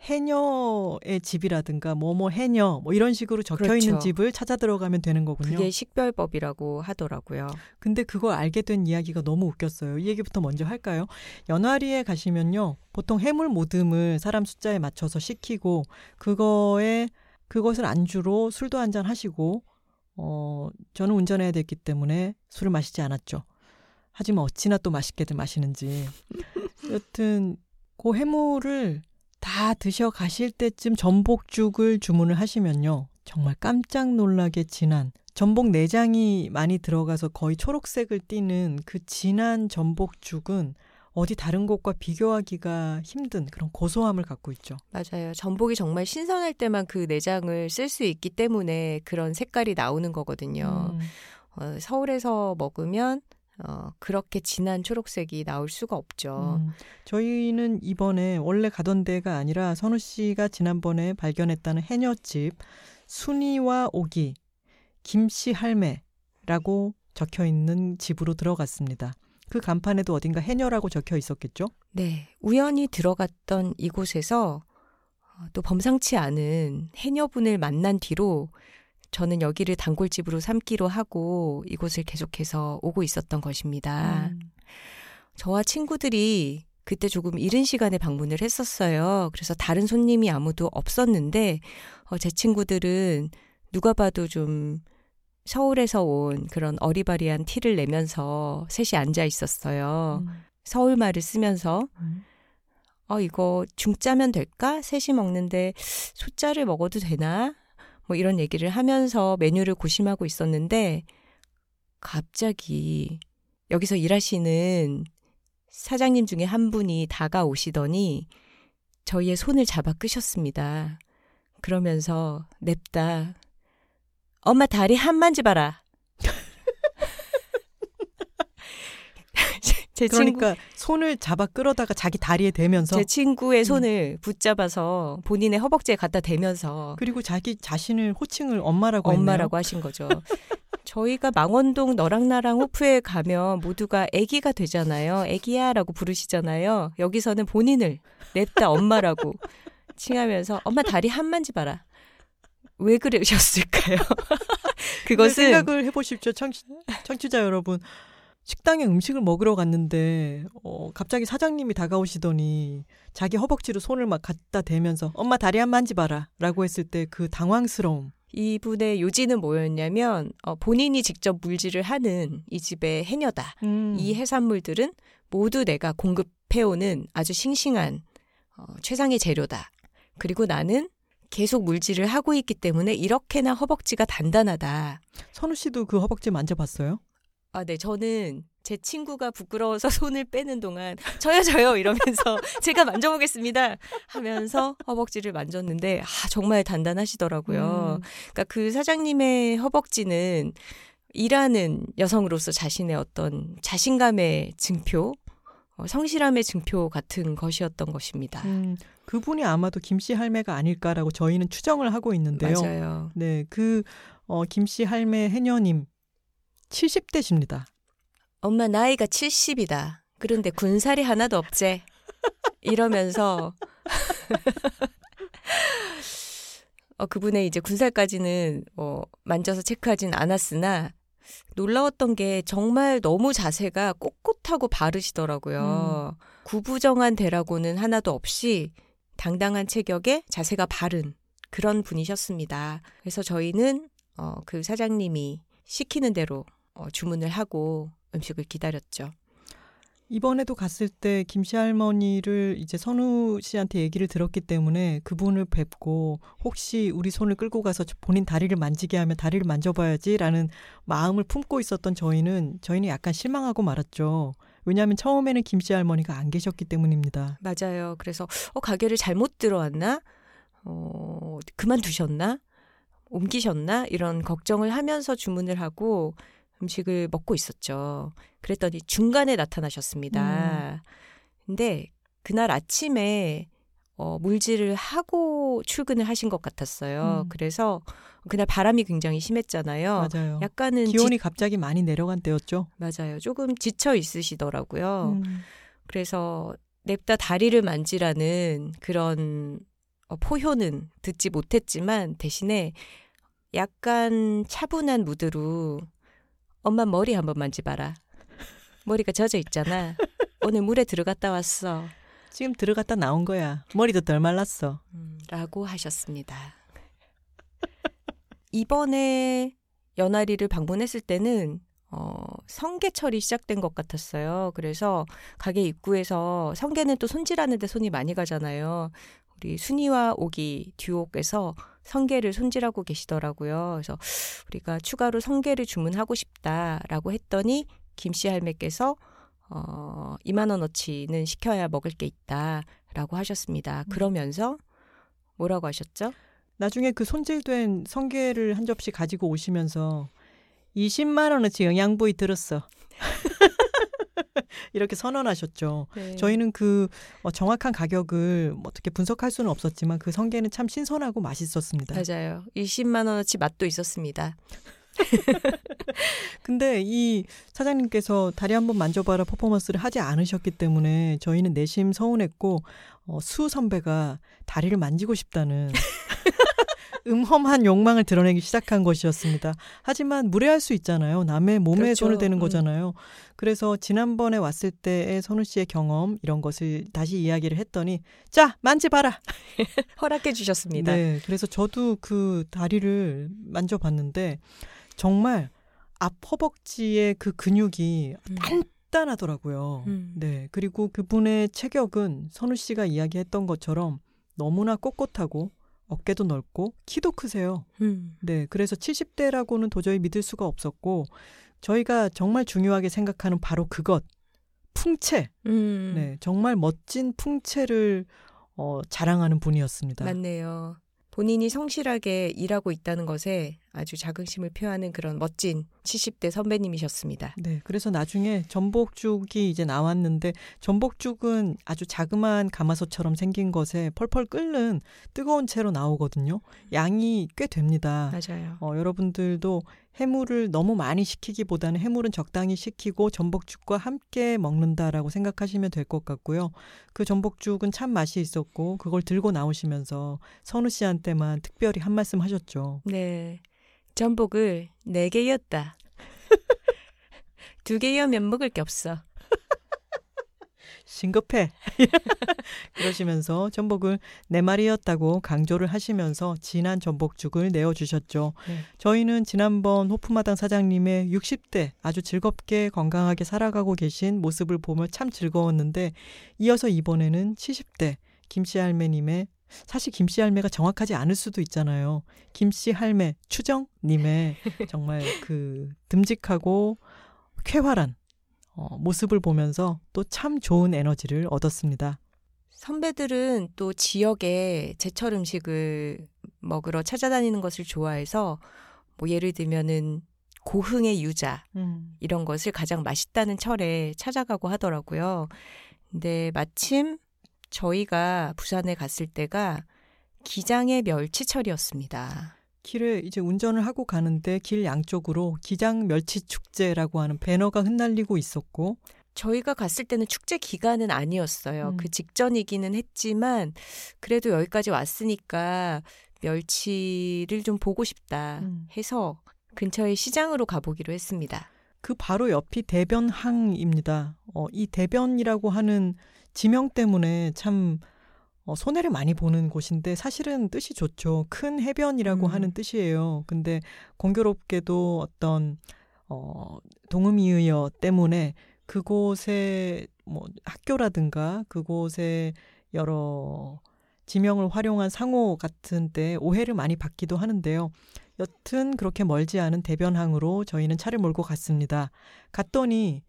해녀의 집이라든가 뭐뭐 해녀 뭐 이런 식으로 적혀 그렇죠. 있는 집을 찾아 들어가면 되는 거군요. 그게 식별법이라고 하더라고요. 근데 그걸 알게 된 이야기가 너무 웃겼어요. 이 얘기부터 먼저 할까요? 연화리에 가시면요. 보통 해물 모듬을 사람 숫자에 맞춰서 시키고 그거에 그것을 안주로 술도 한 잔 하시고 어 저는 운전해야 됐기 때문에 술을 마시지 않았죠. 하지만 어찌나 또 맛있게들 마시는지. 여튼 그 해물을 다 드셔 가실 때쯤 전복죽을 주문을 하시면요. 정말 깜짝 놀라게 진한 전복 내장이 많이 들어가서 거의 초록색을 띠는 그 진한 전복죽은 어디 다른 곳과 비교하기가 힘든 그런 고소함을 갖고 있죠. 맞아요. 전복이 정말 신선할 때만 그 내장을 쓸 수 있기 때문에 그런 색깔이 나오는 거거든요. 음, 어, 서울에서 먹으면 어, 그렇게 진한 초록색이 나올 수가 없죠. 음. 저희는 이번에 원래 가던 데가 아니라 선우 씨가 지난번에 발견했다는 해녀집 순이와 오기 김씨 할매 라고 적혀 있는 집으로 들어갔습니다. 그 간판에도 어딘가 해녀라고 적혀 있었겠죠? 네. 우연히 들어갔던 이곳에서 어, 또 범상치 않은 해녀분을 만난 뒤로 저는 여기를 단골집으로 삼기로 하고 이곳을 계속해서 오고 있었던 것입니다. 음. 저와 친구들이 그때 조금 이른 시간에 방문을 했었어요. 그래서 다른 손님이 아무도 없었는데 어, 제 친구들은 누가 봐도 좀 서울에서 온 그런 어리바리한 티를 내면서 셋이 앉아 있었어요. 음. 서울 말을 쓰면서 음. 어 이거 중짜면 될까? 셋이 먹는데 소짜를 먹어도 되나? 뭐 이런 얘기를 하면서 메뉴를 고심하고 있었는데 갑자기 여기서 일하시는 사장님 중에 한 분이 다가오시더니 저희의 손을 잡아 끄셨습니다. 그러면서 냅다 엄마 다리 한 만져봐라. 제 친구 그러니까 손을 잡아 끌어다가 자기 다리에 대면서 제 친구의 음. 손을 붙잡아서 본인의 허벅지에 갖다 대면서 그리고 자기 자신을 호칭을 엄마라고 엄마라고 하신 거죠. 저희가 망원동 너랑 나랑 호프에 가면 모두가 아기가 되잖아요. 아기야라고 부르시잖아요. 여기서는 본인을 냅다 엄마라고 칭하면서 엄마 다리 한 만져봐라. 왜 그러셨을까요? 했네요. 그것은 생각을 해보십시오, 청취, 청취자 여러분. 식당에 음식을 먹으러 갔는데 어, 갑자기 사장님이 다가오시더니 자기 허벅지로 손을 막 갖다 대면서 엄마 다리 한 만져봐라 라고 했을 때 그 당황스러움. 이분의 요지는 뭐였냐면 어, 본인이 직접 물질을 하는 이 집의 해녀다. 음. 이 해산물들은 모두 내가 공급해오는 아주 싱싱한 어, 최상의 재료다. 그리고 나는 계속 물질을 하고 있기 때문에 이렇게나 허벅지가 단단하다. 선우 씨도 그 허벅지 만져봤어요? 아, 네, 저는 제 친구가 부끄러워서 손을 빼는 동안 저요, 저요 이러면서 제가 만져보겠습니다 하면서 허벅지를 만졌는데 아, 정말 단단하시더라고요. 음. 그러니까 그 사장님의 허벅지는 일하는 여성으로서 자신의 어떤 자신감의 증표, 어, 성실함의 증표 같은 것이었던 것입니다. 음, 그분이 아마도 김씨 할매가 아닐까라고 저희는 추정을 하고 있는데요. 맞아요. 네, 그 어, 김씨 할매 해녀님 70대십니다. 엄마 나이가 70이다. 그런데 군살이 하나도 없제. 이러면서 어, 그분의 이제 군살까지는 어, 만져서 체크하진 않았으나 놀라웠던 게 정말 너무 자세가 꼿꼿하고 바르시더라고요. 구부정한 대라고는 하나도 없이 당당한 체격에 자세가 바른 그런 분이셨습니다. 그래서 저희는 어, 그 사장님이 시키는 대로 어, 주문을 하고 음식을 기다렸죠. 이번에도 갔을 때 김씨 할머니를 이제 선우 씨한테 얘기를 들었기 때문에 그분을 뵙고 혹시 우리 손을 끌고 가서 본인 다리를 만지게 하면 다리를 만져봐야지라는 마음을 품고 있었던 저희는 저희는 약간 실망하고 말았죠. 왜냐하면 처음에는 김씨 할머니가 안 계셨기 때문입니다. 맞아요. 그래서 어, 가게를 잘못 들어왔나? 어, 그만두셨나? 옮기셨나? 이런 걱정을 하면서 주문을 하고 음식을 먹고 있었죠. 그랬더니 중간에 나타나셨습니다. 근데 그날 아침에 어, 물질을 하고 출근을 하신 것 같았어요. 음. 그래서 그날 바람이 굉장히 심했잖아요. 맞아요. 약간은 기온이 갑자기 많이 내려간 때였죠. 지, 맞아요. 조금 지쳐 있으시더라고요. 음. 그래서 냅다 다리를 만지라는 그런 어, 포효는 듣지 못했지만 대신에 약간 차분한 무드로 엄마 머리 한번 만지봐라. 머리가 젖어 있잖아. 오늘 물에 들어갔다 왔어. 지금 들어갔다 나온 거야. 머리도 덜 말랐어. 음, 라고 하셨습니다. 이번에 연아리를 방문했을 때는 어, 성게철이 시작된 것 같았어요. 그래서 가게 입구에서 성게는 또 손질하는데 손이 많이 가잖아요. 우리 순이와 오기 듀옥에서 성게를 손질하고 계시더라고요. 그래서 우리가 추가로 성게를 주문하고 싶다라고 했더니 김씨 할매께서 어, 2만 원어치는 시켜야 먹을 게 있다라고 하셨습니다. 그러면서 뭐라고 하셨죠? 나중에 그 손질된 성게를 한 접시 가지고 오시면서 20만 원어치 영양부이 들었어. 이렇게 선언하셨죠. 네. 저희는 그 어, 정확한 가격을 뭐 어떻게 분석할 수는 없었지만 그 성게는 참 신선하고 맛있었습니다. 맞아요. 20만 원어치 맛도 있었습니다. 근데 이 사장님께서 다리 한번 만져봐라 퍼포먼스를 하지 않으셨기 때문에 저희는 내심 서운했고 어, 수 선배가 다리를 만지고 싶다는 음험한 욕망을 드러내기 시작한 것이었습니다. 하지만 무례할 수 있잖아요. 남의 몸에 그렇죠. 손을 대는 음. 거잖아요. 그래서 지난번에 왔을 때의 선우 씨의 경험 이런 것을 다시 이야기를 했더니 자 만지봐라. 허락해 주셨습니다. 네, 그래서 저도 그 다리를 만져봤는데 정말 앞 허벅지의 그 근육이 음. 단단하더라고요. 음. 네, 그리고 그분의 체격은 선우 씨가 이야기했던 것처럼 너무나 꼿꼿하고 어깨도 넓고 키도 크세요. 음. 네, 그래서 70대라고는 도저히 믿을 수가 없었고 저희가 정말 중요하게 생각하는 바로 그것 풍채. 음. 네, 정말 멋진 풍채를 어, 자랑하는 분이었습니다. 맞네요. 본인이 성실하게 일하고 있다는 것에 아주 자긍심을 표하는 그런 멋진 70대 선배님이셨습니다. 네, 그래서 나중에 전복죽이 이제 나왔는데 전복죽은 아주 자그마한 가마솥처럼 생긴 것에 펄펄 끓는 뜨거운 채로 나오거든요. 양이 꽤 됩니다. 맞아요. 어, 여러분들도 해물을 너무 많이 시키기보다는 해물은 적당히 시키고 전복죽과 함께 먹는다라고 생각하시면 될 것 같고요. 그 전복죽은 참 맛이 있었고 그걸 들고 나오시면서 선우 씨한테만 특별히 한 말씀 하셨죠. 네. 전복을 네 개였다. 두 개여면 먹을 게 없어. 싱겁해. 그러시면서 전복을 네 마리였다고 강조를 하시면서 진한 전복죽을 내어주셨죠. 네. 저희는 지난번 호프마당 사장님의 60대 아주 즐겁게 건강하게 살아가고 계신 모습을 보며 참 즐거웠는데 이어서 이번에는 70대 김씨 할매님의 사실 김씨 할매가 정확하지 않을 수도 있잖아요. 김씨 할매 추정님의 정말 그 듬직하고 쾌활한 어, 모습을 보면서 또 참 좋은 에너지를 얻었습니다. 선배들은 또 지역에 제철 음식을 먹으러 찾아다니는 것을 좋아해서 뭐 예를 들면은 고흥의 유자 음. 이런 것을 가장 맛있다는 철에 찾아가고 하더라고요. 근데 마침 저희가 부산에 갔을 때가 기장의 멸치철이었습니다. 길에 이제 운전을 하고 가는데 길 양쪽으로 기장 멸치 축제라고 하는 배너가 흩날리고 있었고 저희가 갔을 때는 축제 기간은 아니었어요. 음. 그 직전이기는 했지만 그래도 여기까지 왔으니까 멸치를 좀 보고 싶다 음. 해서 근처의 시장으로 가보기로 했습니다. 그 바로 옆이 대변항입니다. 어, 이 대변이라고 하는 지명 때문에 참 어, 손해를 많이 보는 곳인데 사실은 뜻이 좋죠. 큰 해변이라고 음. 하는 뜻이에요. 근데 공교롭게도 어떤 어, 동음이의어 때문에 그곳에 뭐 학교라든가 그곳에 여러 지명을 활용한 상호 같은 때 오해를 많이 받기도 하는데요. 여튼 그렇게 멀지 않은 대변항으로 저희는 차를 몰고 갔습니다. 갔더니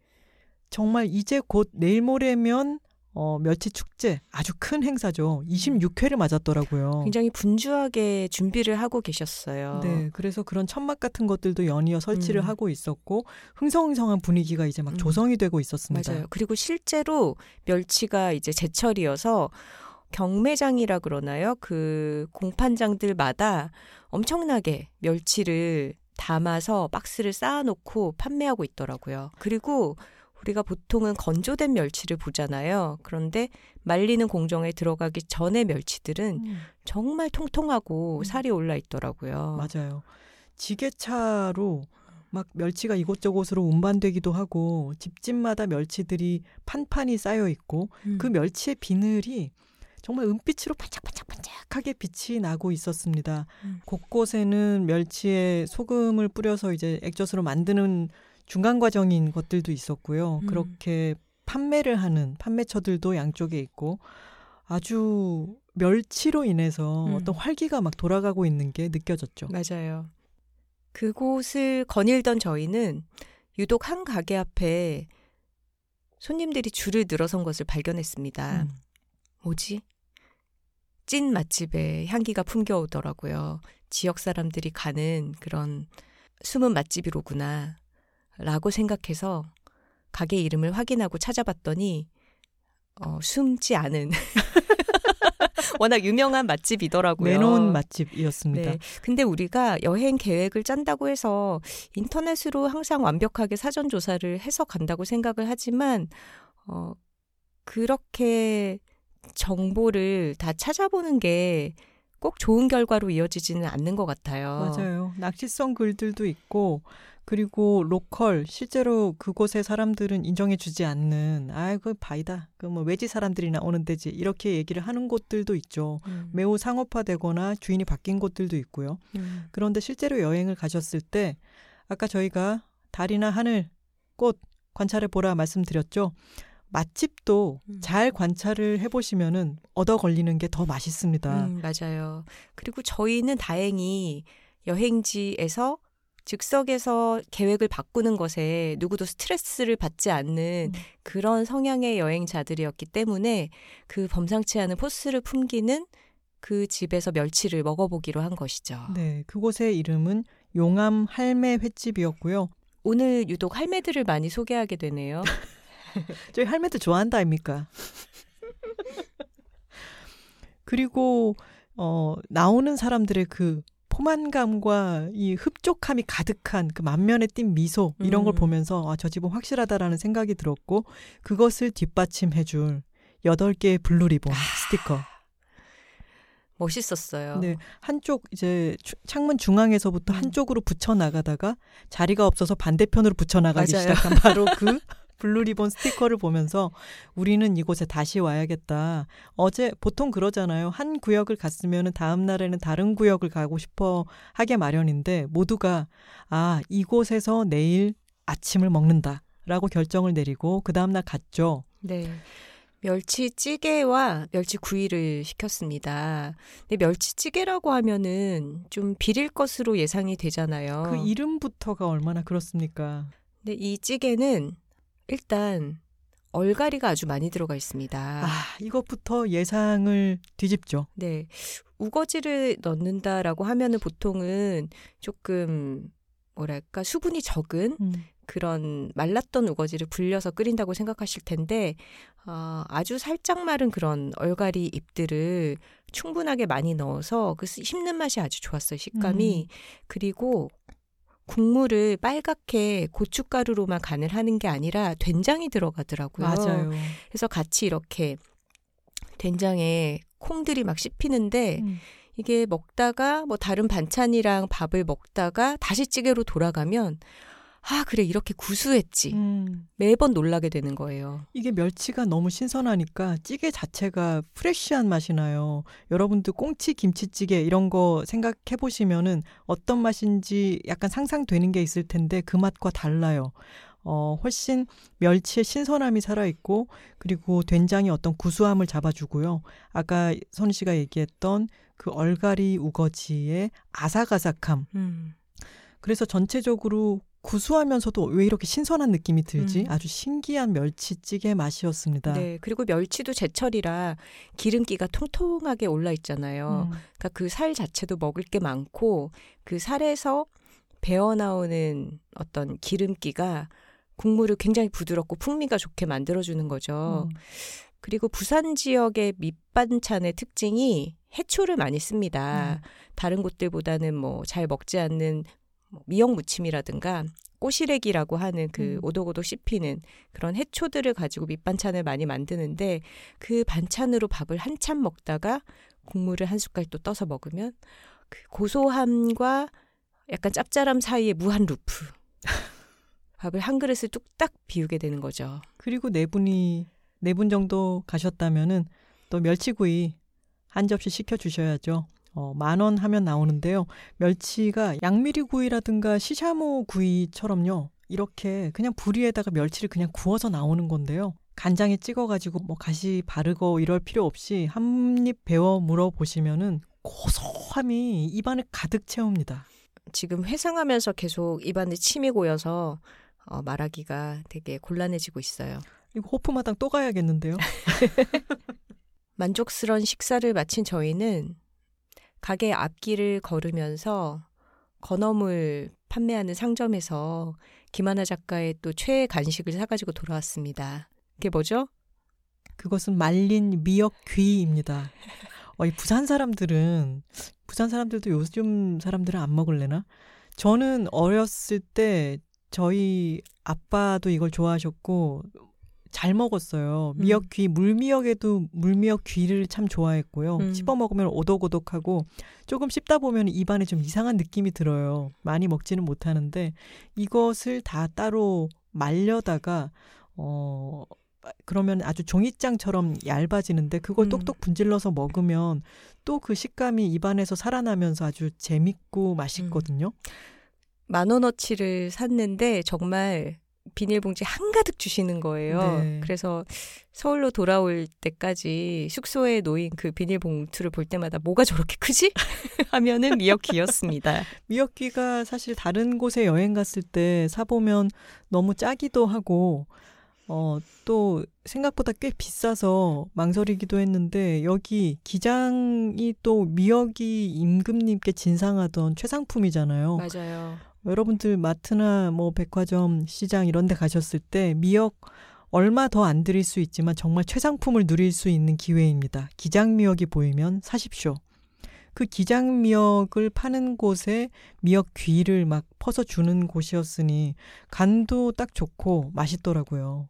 정말 이제 곧 내일 모레면 어, 멸치 축제 아주 큰 행사죠. 26회를 맞았더라고요. 굉장히 분주하게 준비를 하고 계셨어요. 네, 그래서 그런 천막 같은 것들도 연이어 설치를 음. 하고 있었고 흥성흥성한 분위기가 이제 막 음. 조성이 되고 있었습니다. 맞아요. 그리고 실제로 멸치가 이제 제철이어서 경매장이라 그러나요? 그 공판장들마다 엄청나게 멸치를 담아서 박스를 쌓아놓고 판매하고 있더라고요. 그리고 우리가 보통은 건조된 멸치를 보잖아요. 그런데 말리는 공정에 들어가기 전의 멸치들은 음, 정말 통통하고 음. 살이 올라 있더라고요. 맞아요. 지게차로 막 멸치가 이곳저곳으로 운반되기도 하고 집집마다 멸치들이 판판이 쌓여 있고 음. 그 멸치의 비늘이 정말 은빛으로 반짝반짝반짝하게 빛이 나고 있었습니다. 음. 곳곳에는 멸치에 소금을 뿌려서 이제 액젓으로 만드는 중간 과정인 것들도 있었고요. 음. 그렇게 판매를 하는 판매처들도 양쪽에 있고 아주 멸치로 인해서 음. 어떤 활기가 막 돌아가고 있는 게 느껴졌죠. 맞아요. 그곳을 거닐던 저희는 유독 한 가게 앞에 손님들이 줄을 늘어선 것을 발견했습니다. 음. 뭐지? 찐 맛집의 향기가 풍겨오더라고요. 지역 사람들이 가는 그런 숨은 맛집이로구나. 라고 생각해서 가게 이름을 확인하고 찾아봤더니 어, 숨지 않은 워낙 유명한 맛집이더라고요. 내놓은 맛집이었습니다. 네. 근데 우리가 여행 계획을 짠다고 해서 인터넷으로 항상 완벽하게 사전 조사를 해서 간다고 생각을 하지만 어 그렇게 정보를 다 찾아보는 게 꼭 좋은 결과로 이어지지는 않는 것 같아요. 맞아요. 낚시성 글들도 있고 그리고 로컬 실제로 그곳의 사람들은 인정해 주지 않는 아그 바이다 그 뭐 외지 사람들이나 오는 데지 이렇게 얘기를 하는 곳들도 있죠. 음. 매우 상업화되거나 주인이 바뀐 곳들도 있고요. 음. 그런데 실제로 여행을 가셨을 때 아까 저희가 달이나 하늘 꽃 관찰해 보라 말씀드렸죠. 맛집도 음. 잘 관찰을 해보시면은 얻어 걸리는 게 더 맛있습니다. 음, 맞아요. 그리고 저희는 다행히 여행지에서 즉석에서 계획을 바꾸는 것에 누구도 스트레스를 받지 않는 음. 그런 성향의 여행자들이었기 때문에 그 범상치 않은 포스를 품기는 그 집에서 멸치를 먹어보기로 한 것이죠. 네, 그곳의 이름은 용암 할매 횟집이었고요. 오늘 유독 할매들을 많이 소개하게 되네요. 저희 할매들 좋아한다 아닙니까? 그리고 어 나오는 사람들의 그 포만감과 이 흡족함이 가득한 그 만면에 띈 미소 이런 걸 음. 보면서 아, 저 집은 확실하다라는 생각이 들었고 그것을 뒷받침해줄 여덟 개의 블루 리본 아. 스티커. 멋있었어요. 네. 한쪽 이제 창문 중앙에서부터 음. 한쪽으로 붙여 나가다가 자리가 없어서 반대편으로 붙여 나가기 맞아요. 시작한 바로 그 블루리본 스티커를 보면서 우리는 이곳에 다시 와야겠다. 어제 보통 그러잖아요. 한 구역을 갔으면 다음 날에는 다른 구역을 가고 싶어 하게 마련인데 모두가 아, 이곳에서 내일 아침을 먹는다. 라고 결정을 내리고 그 다음날 갔죠. 네. 멸치찌개와 멸치구이를 시켰습니다. 근데 멸치찌개라고 하면은 좀 비릴 것으로 예상이 되잖아요. 그 이름부터가 얼마나 그렇습니까? 근데 이 찌개는 일단 얼갈이가 아주 많이 들어가 있습니다. 아, 이것부터 예상을 뒤집죠. 네. 우거지를 넣는다라고 하면은 보통은 조금 뭐랄까 수분이 적은 음. 그런 말랐던 우거지를 불려서 끓인다고 생각하실 텐데 어, 아주 살짝 마른 그런 얼갈이 잎들을 충분하게 많이 넣어서 그 씹는 맛이 아주 좋았어요 식감이 음. 그리고 국물을 빨갛게 고춧가루로만 간을 하는 게 아니라 된장이 들어가더라고요. 맞아요. 그래서 같이 이렇게 된장에 콩들이 막 씹히는데 음. 이게 먹다가 뭐 다른 반찬이랑 밥을 먹다가 다시 찌개로 돌아가면 아, 그래, 이렇게 구수했지. 음. 매번 놀라게 되는 거예요. 이게 멸치가 너무 신선하니까 찌개 자체가 프레쉬한 맛이 나요. 여러분도 꽁치 김치찌개 이런 거 생각해 보시면은 어떤 맛인지 약간 상상되는 게 있을 텐데 그 맛과 달라요. 어, 훨씬 멸치의 신선함이 살아있고, 그리고 된장이 어떤 구수함을 잡아주고요. 아까 선희 씨가 얘기했던 그 얼갈이 우거지의 아삭아삭함. 음. 그래서 전체적으로 구수하면서도 왜 이렇게 신선한 느낌이 들지? 음. 아주 신기한 멸치찌개 맛이었습니다. 네, 그리고 멸치도 제철이라 기름기가 통통하게 올라 있잖아요. 음. 그러니까 그 살 자체도 먹을 게 많고 그 살에서 배어 나오는 어떤 기름기가 국물을 굉장히 부드럽고 풍미가 좋게 만들어주는 거죠. 음. 그리고 부산 지역의 밑반찬의 특징이 해초를 많이 씁니다. 음. 다른 곳들보다는 뭐 잘 먹지 않는 뭐 미역 무침이라든가 꼬시래기라고 하는 그 음. 오독오독 씹히는 그런 해초들을 가지고 밑반찬을 많이 만드는데 그 반찬으로 밥을 한참 먹다가 국물을 한 숟갈 또 떠서 먹으면 그 고소함과 약간 짭짤함 사이에 무한 루프. 밥을 한 그릇을 뚝딱 비우게 되는 거죠. 그리고 네 분이 네 분 정도 가셨다면은 또 멸치구이 한 접시 시켜 주셔야죠. 어, 만원 하면 나오는데요. 멸치가 양미리 구이라든가 시샤모 구이처럼요. 이렇게 그냥 불 위에다가 멸치를 그냥 구워서 나오는 건데요. 간장에 찍어가지고 뭐 가시 바르고 이럴 필요 없이 한 입 베어 물어 보시면은 고소함이 입안을 가득 채웁니다. 지금 회상하면서 계속 입안에 침이 고여서 어, 말하기가 되게 곤란해지고 있어요. 이거 호프마당 또 가야겠는데요. 만족스러운 식사를 마친 저희는 가게 앞길을 걸으면서 건어물 판매하는 상점에서 김하나 작가의 또 최애 간식을 사가지고 돌아왔습니다. 그게 뭐죠? 그것은 말린 미역 귀입니다. 어, 이 부산 사람들은 부산 사람들도 요즘 사람들은 안 먹을래나? 저는 어렸을 때 저희 아빠도 이걸 좋아하셨고 잘 먹었어요. 음. 미역 귀, 물미역에도 물미역 귀를 참 좋아했고요. 음. 씹어 먹으면 오독오독하고 조금 씹다 보면 입안에 좀 이상한 느낌이 들어요. 많이 먹지는 못하는데 이것을 다 따로 말려다가 어 그러면 아주 종이장처럼 얇아지는데 그걸 음. 똑똑 분질러서 먹으면 또 그 식감이 입안에서 살아나면서 아주 재밌고 맛있거든요. 만 원어치를 샀는데 정말 비닐봉지 한가득 주시는 거예요. 네. 그래서 서울로 돌아올 때까지 숙소에 놓인 그 비닐봉투를 볼 때마다 뭐가 저렇게 크지? 하면은 미역귀였습니다. 미역귀가 사실 다른 곳에 여행 갔을 때 사보면 너무 짜기도 하고, 어, 또 생각보다 꽤 비싸서 망설이기도 했는데, 여기 기장이 또 미역이 임금님께 진상하던 최상품이잖아요. 맞아요. 여러분들 마트나 뭐 백화점, 시장 이런 데 가셨을 때 미역 얼마 더 안 드릴 수 있지만 정말 최상품을 누릴 수 있는 기회입니다. 기장미역이 보이면 사십시오. 그 기장미역을 파는 곳에 미역 귀를 막 퍼서 주는 곳이었으니 간도 딱 좋고 맛있더라고요.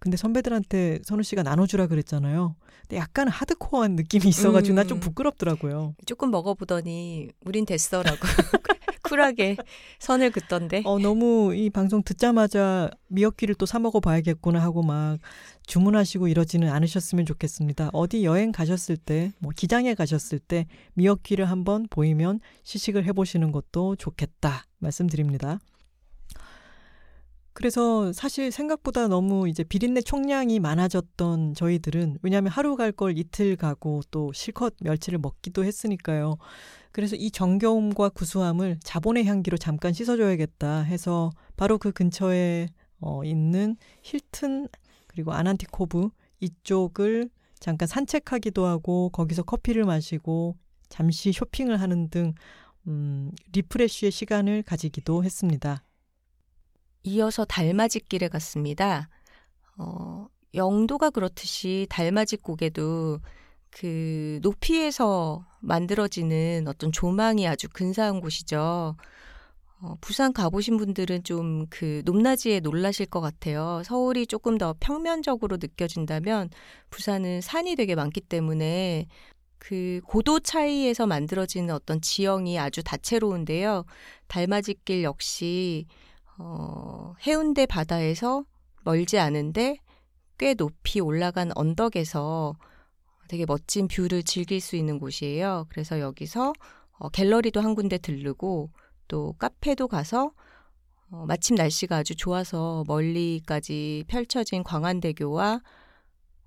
근데 선배들한테 선우 씨가 나눠주라 그랬잖아요. 근데 약간 하드코어한 느낌이 있어가지고 나좀 음. 부끄럽더라고요. 조금 먹어보더니 우린 됐어라고 쿨하게 선을 긋던데. 어, 너무 이 방송 듣자마자 미역귀를 또 사먹어 봐야겠구나 하고 막 주문하시고 이러지는 않으셨으면 좋겠습니다. 어디 여행 가셨을 때, 뭐 기장에 가셨을 때 미역귀를 한번 보이면 시식을 해보시는 것도 좋겠다 말씀드립니다. 그래서 사실 생각보다 너무 이제 비린내 총량이 많아졌던 저희들은 왜냐하면 하루 갈 걸 이틀 가고 또 실컷 멸치를 먹기도 했으니까요. 그래서 이 정겨움과 구수함을 자본의 향기로 잠깐 씻어줘야겠다 해서 바로 그 근처에 어, 있는 힐튼 그리고 아난티코브 이쪽을 잠깐 산책하기도 하고 거기서 커피를 마시고 잠시 쇼핑을 하는 등 음, 리프레쉬의 시간을 가지기도 했습니다. 이어서 달맞이길에 갔습니다. 어, 영도가 그렇듯이 달맞이국에도 그 높이에서 만들어지는 어떤 조망이 아주 근사한 곳이죠. 어, 부산 가보신 분들은 좀 그 높낮이에 놀라실 것 같아요. 서울이 조금 더 평면적으로 느껴진다면 부산은 산이 되게 많기 때문에 그 고도 차이에서 만들어지는 어떤 지형이 아주 다채로운데요. 달맞이길 역시 어, 해운대 바다에서 멀지 않은데 꽤 높이 올라간 언덕에서 되게 멋진 view를 즐길 수 있는 곳이에요. 그래서 여기서 어, 갤러리도 한 군데 들르고 또 카페도 가서 어, 마침 날씨가 아주 좋아서 멀리까지 펼쳐진 광안대교와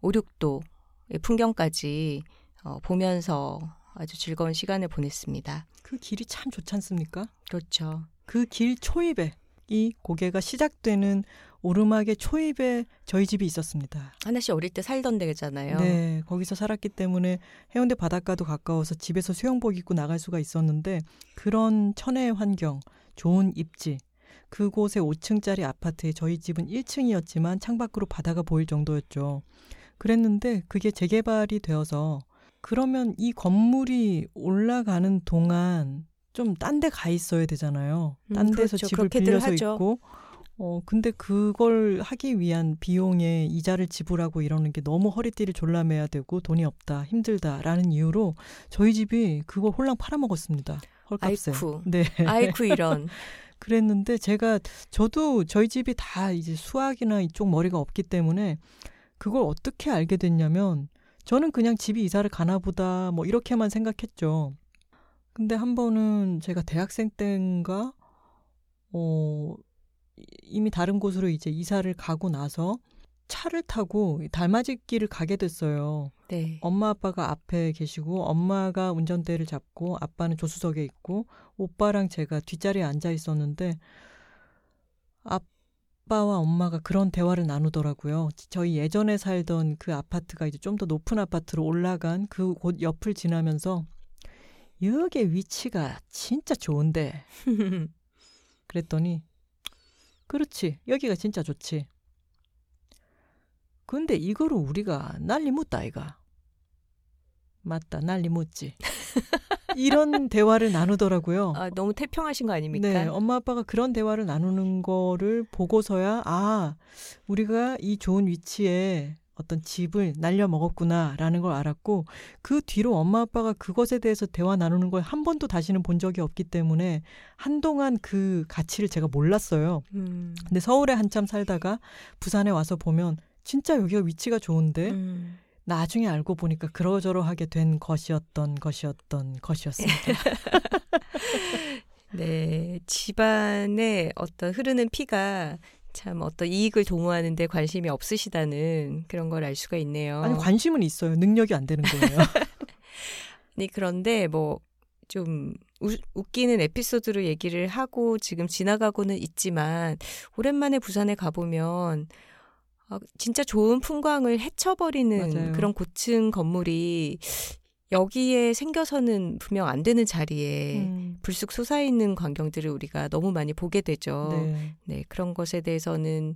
오륙도의 풍경까지 어, 보면서 아주 즐거운 시간을 보냈습니다. 그 길이 참 좋지 않습니까? 그렇죠. 그 길 초입에 이 고개가 시작되는 오르막의 초입에 저희 집이 있었습니다. 하나 씨 어릴 때 살던 데잖아요. 네, 거기서 살았기 때문에 해운대 바닷가도 가까워서 집에서 수영복 입고 나갈 수가 있었는데 그런 천혜의 환경, 좋은 입지, 그곳에 5층짜리 아파트에 저희 집은 1층이었지만 창밖으로 바다가 보일 정도였죠. 그랬는데 그게 재개발이 되어서 그러면 이 건물이 올라가는 동안 좀 딴 데 가 있어야 되잖아요. 딴 음, 데서 그렇죠. 집을 빌려서 하죠. 있고 어, 근데 그걸 하기 위한 비용에 이자를 지불하고 이러는 게 너무 허리띠를 졸라매야 되고 돈이 없다, 힘들다라는 이유로 저희 집이 그걸 홀랑 팔아먹었습니다. 헐값에. 아이쿠. 네. 아이쿠 이런. 그랬는데 제가 저도 저희 집이 다 이제 수학이나 이쪽 머리가 없기 때문에 그걸 어떻게 알게 됐냐면 저는 그냥 집이 이사를 가나 보다 뭐 이렇게만 생각했죠. 근데 한 번은 제가 대학생 때인가 어 이미 다른 곳으로 이제 이사를 가고 나서 차를 타고 달맞이길을 가게 됐어요. 네. 엄마 아빠가 앞에 계시고 엄마가 운전대를 잡고 아빠는 조수석에 있고 오빠랑 제가 뒷자리에 앉아 있었는데 아빠와 엄마가 그런 대화를 나누더라고요. 저희 예전에 살던 그 아파트가 이제 좀 더 높은 아파트로 올라간 그 곳 옆을 지나면서 여기의 위치가 진짜 좋은데 그랬더니 그렇지 여기가 진짜 좋지. 근데 이거를 우리가 난리 묻다 이가. 맞다. 난리 묻지. 이런 대화를 나누더라고요. 아, 너무 태평하신 거 아닙니까? 네, 엄마 아빠가 그런 대화를 나누는 거를 보고서야 아, 우리가 이 좋은 위치에 어떤 집을 날려 먹었구나라는 걸 알았고 그 뒤로 엄마 아빠가 그것에 대해서 대화 나누는 걸 한 번도 다시는 본 적이 없기 때문에 한동안 그 가치를 제가 몰랐어요. 음. 근데 서울에 한참 살다가 부산에 와서 보면 진짜 여기가 위치가 좋은데 음. 나중에 알고 보니까 그러저러하게 된 것이었던 것이었던 것이었습니다. 네, 집안의 어떤 흐르는 피가 참 어떤 이익을 도모하는 데 관심이 없으시다는 그런 걸 알 수가 있네요. 아니 관심은 있어요. 능력이 안 되는 거예요. 아니 그런데 뭐 좀 웃기는 에피소드로 얘기를 하고 지금 지나가고는 있지만 오랜만에 부산에 가보면 아, 진짜 좋은 풍광을 헤쳐버리는 맞아요. 그런 고층 건물이 여기에 생겨서는 분명 안 되는 자리에 음, 불쑥 솟아 있는 광경들을 우리가 너무 많이 보게 되죠. 네. 네. 그런 것에 대해서는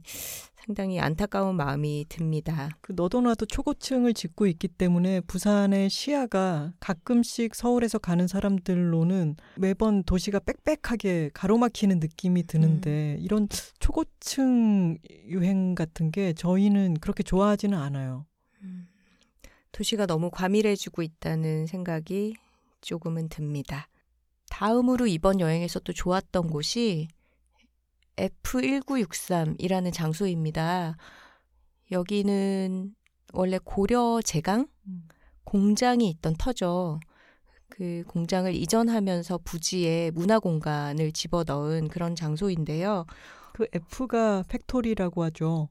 상당히 안타까운 마음이 듭니다. 그 너도 나도 초고층을 짓고 있기 때문에 부산의 시야가 가끔씩 서울에서 가는 사람들로는 매번 도시가 빽빽하게 가로막히는 느낌이 드는데 음. 이런 초고층 유행 같은 게 저희는 그렇게 좋아하지는 않아요. 도시가 너무 과밀해지고 있다는 생각이 조금은 듭니다. 다음으로 이번 여행에서 또 좋았던 곳이 F1963이라는 장소입니다. 여기는 원래 고려 제강 음. 공장이 있던 터죠. 그 공장을 이전하면서 부지에 문화 공간을 집어 넣은 그런 장소인데요. 그 F가 factory라고 하죠.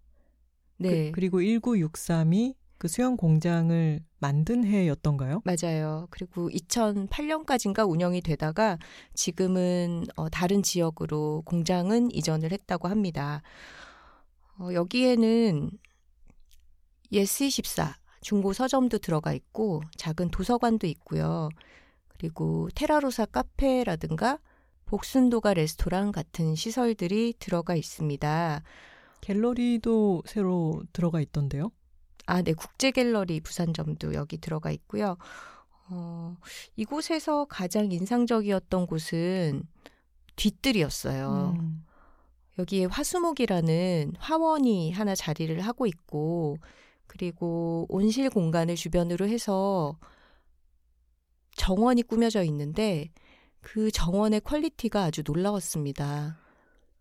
네. 그, 리고 1963이 그 수영 공장을 만든 해였던가요? 맞아요. 그리고 2008년까지인가 운영이 되다가 지금은 어, 다른 지역으로 공장은 이전을 했다고 합니다. 어, 여기에는 예스24 중고 서점도 들어가 있고 작은 도서관도 있고요. 그리고 테라로사 카페라든가 복순도가 레스토랑 같은 시설들이 들어가 있습니다. 갤러리도 새로 들어가 있던데요. 아, 네, 국제 갤러리 부산점도 여기 들어가 있고요. 어, 이곳에서 가장 인상적이었던 곳은 뒤뜰이었어요. 음. 여기에 화수목이라는 화원이 하나 자리를 하고 있고, 그리고 온실 공간을 주변으로 해서 정원이 꾸며져 있는데, 그 정원의 quality가 아주 놀라웠습니다.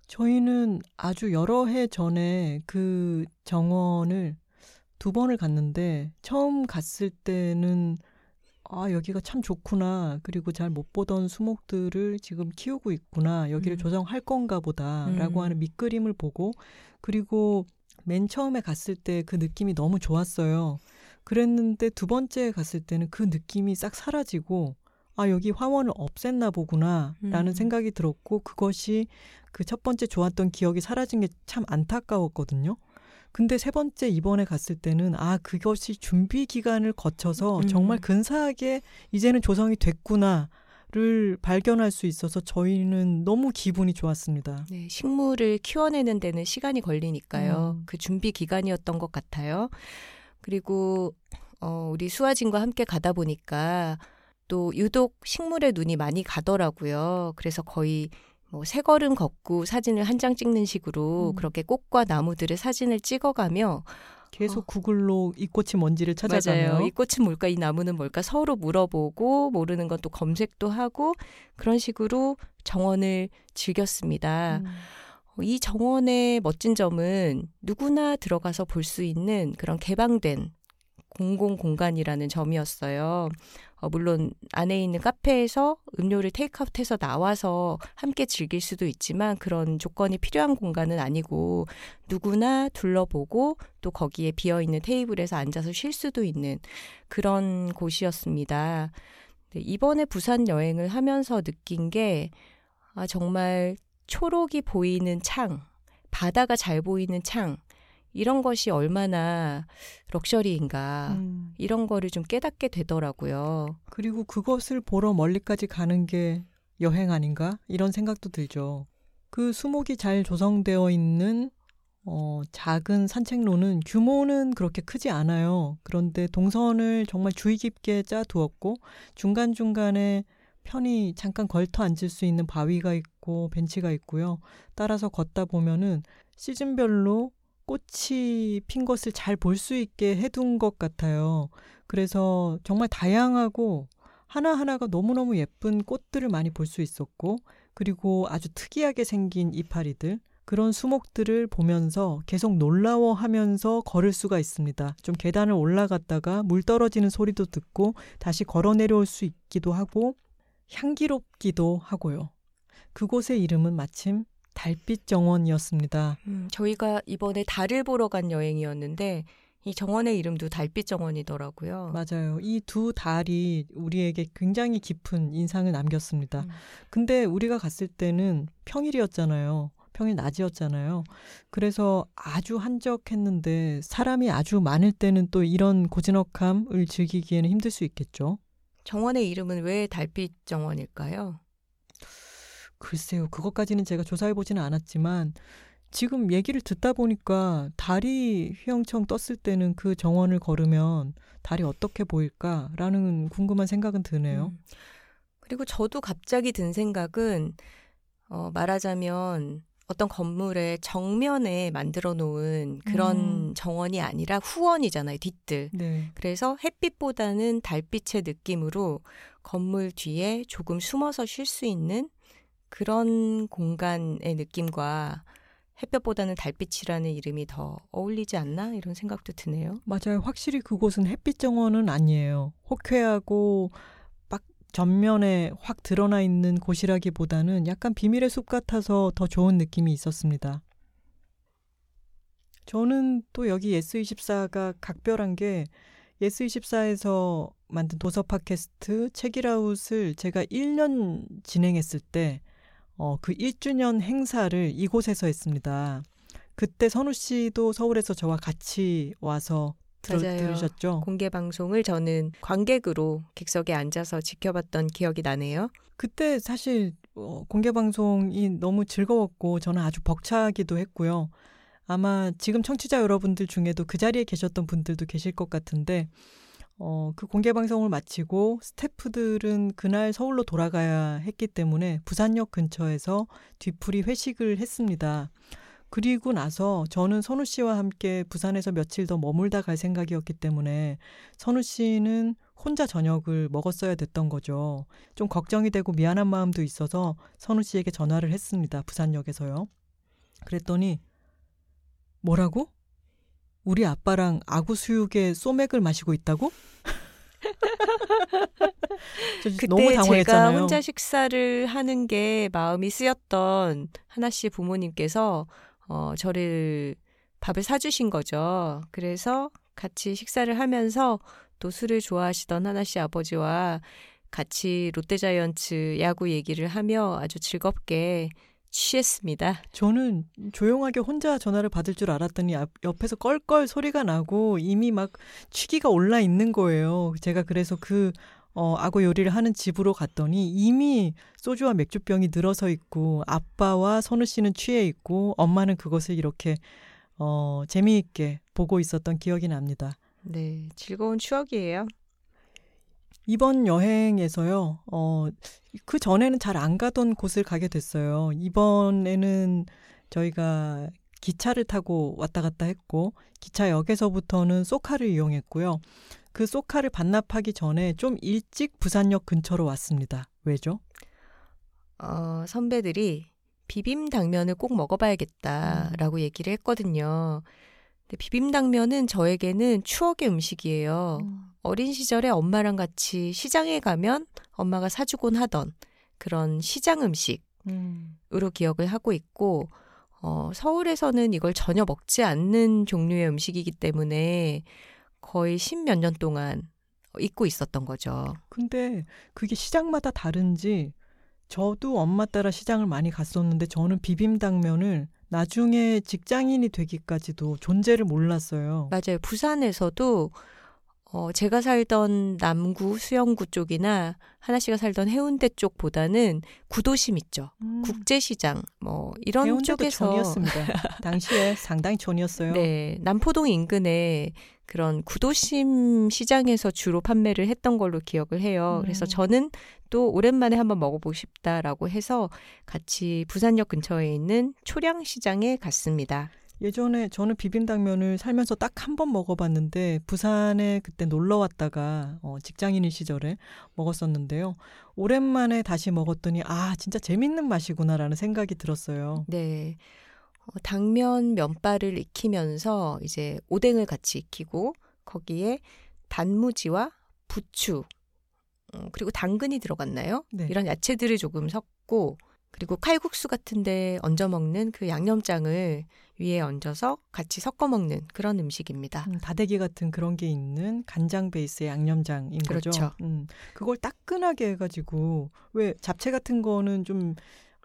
저희는 아주 여러 해 전에 그 정원을 두 번을 갔는데 처음 갔을 때는 아 여기가 참 좋구나 그리고 잘 못 보던 수목들을 지금 키우고 있구나 여기를 음. 조성할 건가 보다라고 음. 하는 밑그림을 보고 그리고 맨 처음에 갔을 때 그 느낌이 너무 좋았어요 그랬는데 두 번째 갔을 때는 그 느낌이 싹 사라지고 아 여기 화원을 없앴나 보구나 라는 음. 생각이 들었고 그것이 그 첫 번째 좋았던 기억이 사라진 게 참 안타까웠거든요. 근데 세 번째 이번에 갔을 때는 아 그것이 준비 기간을 거쳐서 음. 정말 근사하게 이제는 조성이 됐구나 를 발견할 수 있어서 저희는 너무 기분이 좋았습니다. 네, 식물을 키워내는 데는 시간이 걸리니까요. 음. 그 준비 기간이었던 것 같아요. 그리고 어, 우리 수아진과 함께 가다 보니까 또 유독 식물에 눈이 많이 가더라고요. 그래서 거의 뭐세 걸음 걷고 사진을 한 장 찍는 식으로 음. 그렇게 꽃과 나무들의 사진을 찍어가며 계속 어. 구글로 이 꽃이 뭔지를 찾아가며 맞아요. 이 꽃은 뭘까, 이 나무는 뭘까 서로 물어보고 모르는 건 또 검색도 하고 그런 식으로 정원을 즐겼습니다. 음. 어, 이 정원의 멋진 점은 누구나 들어가서 볼 수 있는 그런 개방된 공공 공간이라는 점이었어요. 어, 물론 안에 있는 카페에서 음료를 테이크아웃해서 나와서 함께 즐길 수도 있지만 그런 조건이 필요한 공간은 아니고 누구나 둘러보고 또 거기에 비어 있는 테이블에서 앉아서 쉴 수도 있는 그런 곳이었습니다. 네, 이번에 부산 여행을 하면서 느낀 게 아, 정말 초록이 보이는 창, 바다가 잘 보이는 창, 이런 것이 얼마나 럭셔리인가, 음. 이런 거를 좀 깨닫게 되더라고요. 그리고 그것을 보러 멀리까지 가는 게 여행 아닌가? 이런 생각도 들죠. 그 수목이 잘 조성되어 있는 어, 작은 산책로는 규모는 그렇게 크지 않아요. 그런데 동선을 정말 주의 깊게 짜 두었고 중간중간에 편히 잠깐 걸터 앉을 수 있는 바위가 있고 벤치가 있고요. 따라서 걷다 보면은 시즌별로 꽃이 핀 것을 잘 볼 수 있게 해둔 것 같아요. 그래서 정말 다양하고 하나하나가 너무너무 예쁜 꽃들을 많이 볼 수 있었고, 그리고 아주 특이하게 생긴 이파리들, 그런 수목들을 보면서 계속 놀라워 하면서 걸을 수가 있습니다. 좀 계단을 올라갔다가 물 떨어지는 소리도 듣고 다시 걸어 내려올 수 있기도 하고 향기롭기도 하고요. 그곳의 이름은 마침 달빛 정원이었습니다. 음, 저희가 이번에 달을 보러 간 여행이었는데 이 정원의 이름도 달빛 정원이더라고요. 맞아요. 이 두 달이 우리에게 굉장히 깊은 인상을 남겼습니다. 음. 근데 우리가 갔을 때는 평일이었잖아요. 평일 낮이었잖아요. 그래서 아주 한적했는데 사람이 아주 많을 때는 또 이런 고즈넉함을 즐기기에는 힘들 수 있겠죠. 정원의 이름은 왜 달빛 정원일까요? 글쎄요. 그것까지는 제가 조사해 보지는 않았지만 지금 얘기를 듣다 보니까 달이 휘영청 떴을 때는 그 정원을 걸으면 달이 어떻게 보일까라는 궁금한 생각은 드네요. 음. 그리고 저도 갑자기 든 생각은 어, 말하자면 어떤 건물의 정면에 만들어 놓은 그런 음. 정원이 아니라 후원이잖아요, 뒷뜰. 네. 그래서 햇빛보다는 달빛의 느낌으로 건물 뒤에 조금 숨어서 쉴 수 있는 그런 공간의 느낌과 햇볕보다는 달빛이라는 이름이 더 어울리지 않나 이런 생각도 드네요. 맞아요. 확실히 그곳은 햇빛 정원은 아니에요. 호쾌하고 막 전면에 확 드러나 있는 곳이라기보다는 약간 비밀의 숲 같아서 더 좋은 느낌이 있었습니다. 저는 또 여기 예스24가 각별한 게 예스24에서 만든 도서 팟캐스트 책읽아웃을 제가 1년 진행했을 때 어, 그 1주년 행사를 이곳에서 했습니다. 그때 선우 씨도 서울에서 저와 같이 와서 들, 맞아요. 들으셨죠? 공개 방송을 저는 관객으로 객석에 앉아서 지켜봤던 기억이 나네요. 그때 사실 어, 공개 방송이 너무 즐거웠고 저는 아주 벅차기도 했고요. 아마 지금 청취자 여러분들 중에도 그 자리에 계셨던 분들도 계실 것 같은데 어, 그 공개 방송을 마치고 스태프들은 그날 서울로 돌아가야 했기 때문에 부산역 근처에서 뒤풀이 회식을 했습니다. 그리고 나서 저는 선우 씨와 함께 부산에서 며칠 더 머물다 갈 생각이었기 때문에 선우 씨는 혼자 저녁을 먹었어야 됐던 거죠. 좀 걱정이 되고 미안한 마음도 있어서 선우 씨에게 전화를 했습니다. 부산역에서요. 그랬더니 뭐라고? 우리 아빠랑 아구 수육에 소맥을 마시고 있다고? 저 그때 너무 제가 당황했잖아요. 혼자 식사를 하는 게 마음이 쓰였던 하나 씨 부모님께서 어, 저를 밥을 사주신 거죠. 그래서 같이 식사를 하면서 또 술을 좋아하시던 하나 씨 아버지와 같이 롯데자이언츠 야구 얘기를 하며 아주 즐겁게 취했습니다. 저는 조용하게 혼자 전화를 받을 줄 알았더니 앞- 옆에서 껄껄 소리가 나고 이미 막 취기가 올라 있는 거예요. 제가 그래서 그 어, 악어 요리를 하는 집으로 갔더니 이미 소주와 맥주병이 늘어서 있고 아빠와 선우 씨는 취해 있고 엄마는 그것을 이렇게 어, 재미있게 보고 있었던 기억이 납니다. 네, 즐거운 추억이에요. 이번 여행에서요, 어, 그 전에는 잘 안 가던 곳을 가게 됐어요. 이번에는 저희가 기차를 타고 왔다 갔다 했고, 기차역에서부터는 소카를 이용했고요. 그 소카를 반납하기 전에 좀 일찍 부산역 근처로 왔습니다. 왜죠? 어, 선배들이 비빔 당면을 꼭 먹어봐야겠다라고 얘기를 했거든요. 근데 비빔 당면은 저에게는 추억의 음식이에요. 어린 시절에 엄마랑 같이 시장에 가면 엄마가 사주곤 하던 그런 시장 음식으로 음. 기억을 하고 있고, 어, 서울에서는 이걸 전혀 먹지 않는 종류의 음식이기 때문에 거의 십몇 년 동안 잊고 있었던 거죠. 근데 그게 시장마다 다른지 저도 엄마 따라 시장을 많이 갔었는데 저는 비빔당면을 나중에 직장인이 되기까지도 존재를 몰랐어요. 맞아요. 부산에서도 어, 제가 살던 남구 수영구 쪽이나 하나 씨가 살던 해운대 쪽보다는 구도심 있죠. 음, 국제시장 뭐 이런 쪽에서 촌이었습니다. 당시에 상당히 촌이었어요. 네, 남포동 인근에 그런 구도심 시장에서 주로 판매를 했던 걸로 기억을 해요. 음. 그래서 저는 또 오랜만에 한번 먹어보고 싶다라고 해서 같이 부산역 근처에 있는 초량시장에 갔습니다. 예전에 저는 비빔당면을 살면서 딱 한 번 먹어봤는데 부산에 그때 놀러 왔다가 어, 직장인인 시절에 먹었었는데요. 오랜만에 다시 먹었더니 아 진짜 재밌는 맛이구나라는 생각이 들었어요. 네. 어, 당면 면발을 익히면서 이제 오뎅을 같이 익히고 거기에 단무지와 부추 어, 그리고 당근이 들어갔나요? 네. 이런 야채들을 조금 섞고 그리고 칼국수 같은데 얹어 먹는 그 양념장을 위에 얹어서 같이 섞어 먹는 그런 음식입니다. 음, 다대기 같은 그런 게 있는 간장 베이스의 양념장인 거죠. 그렇죠. 음, 그걸 따끈하게 해가지고 왜 잡채 같은 거는 좀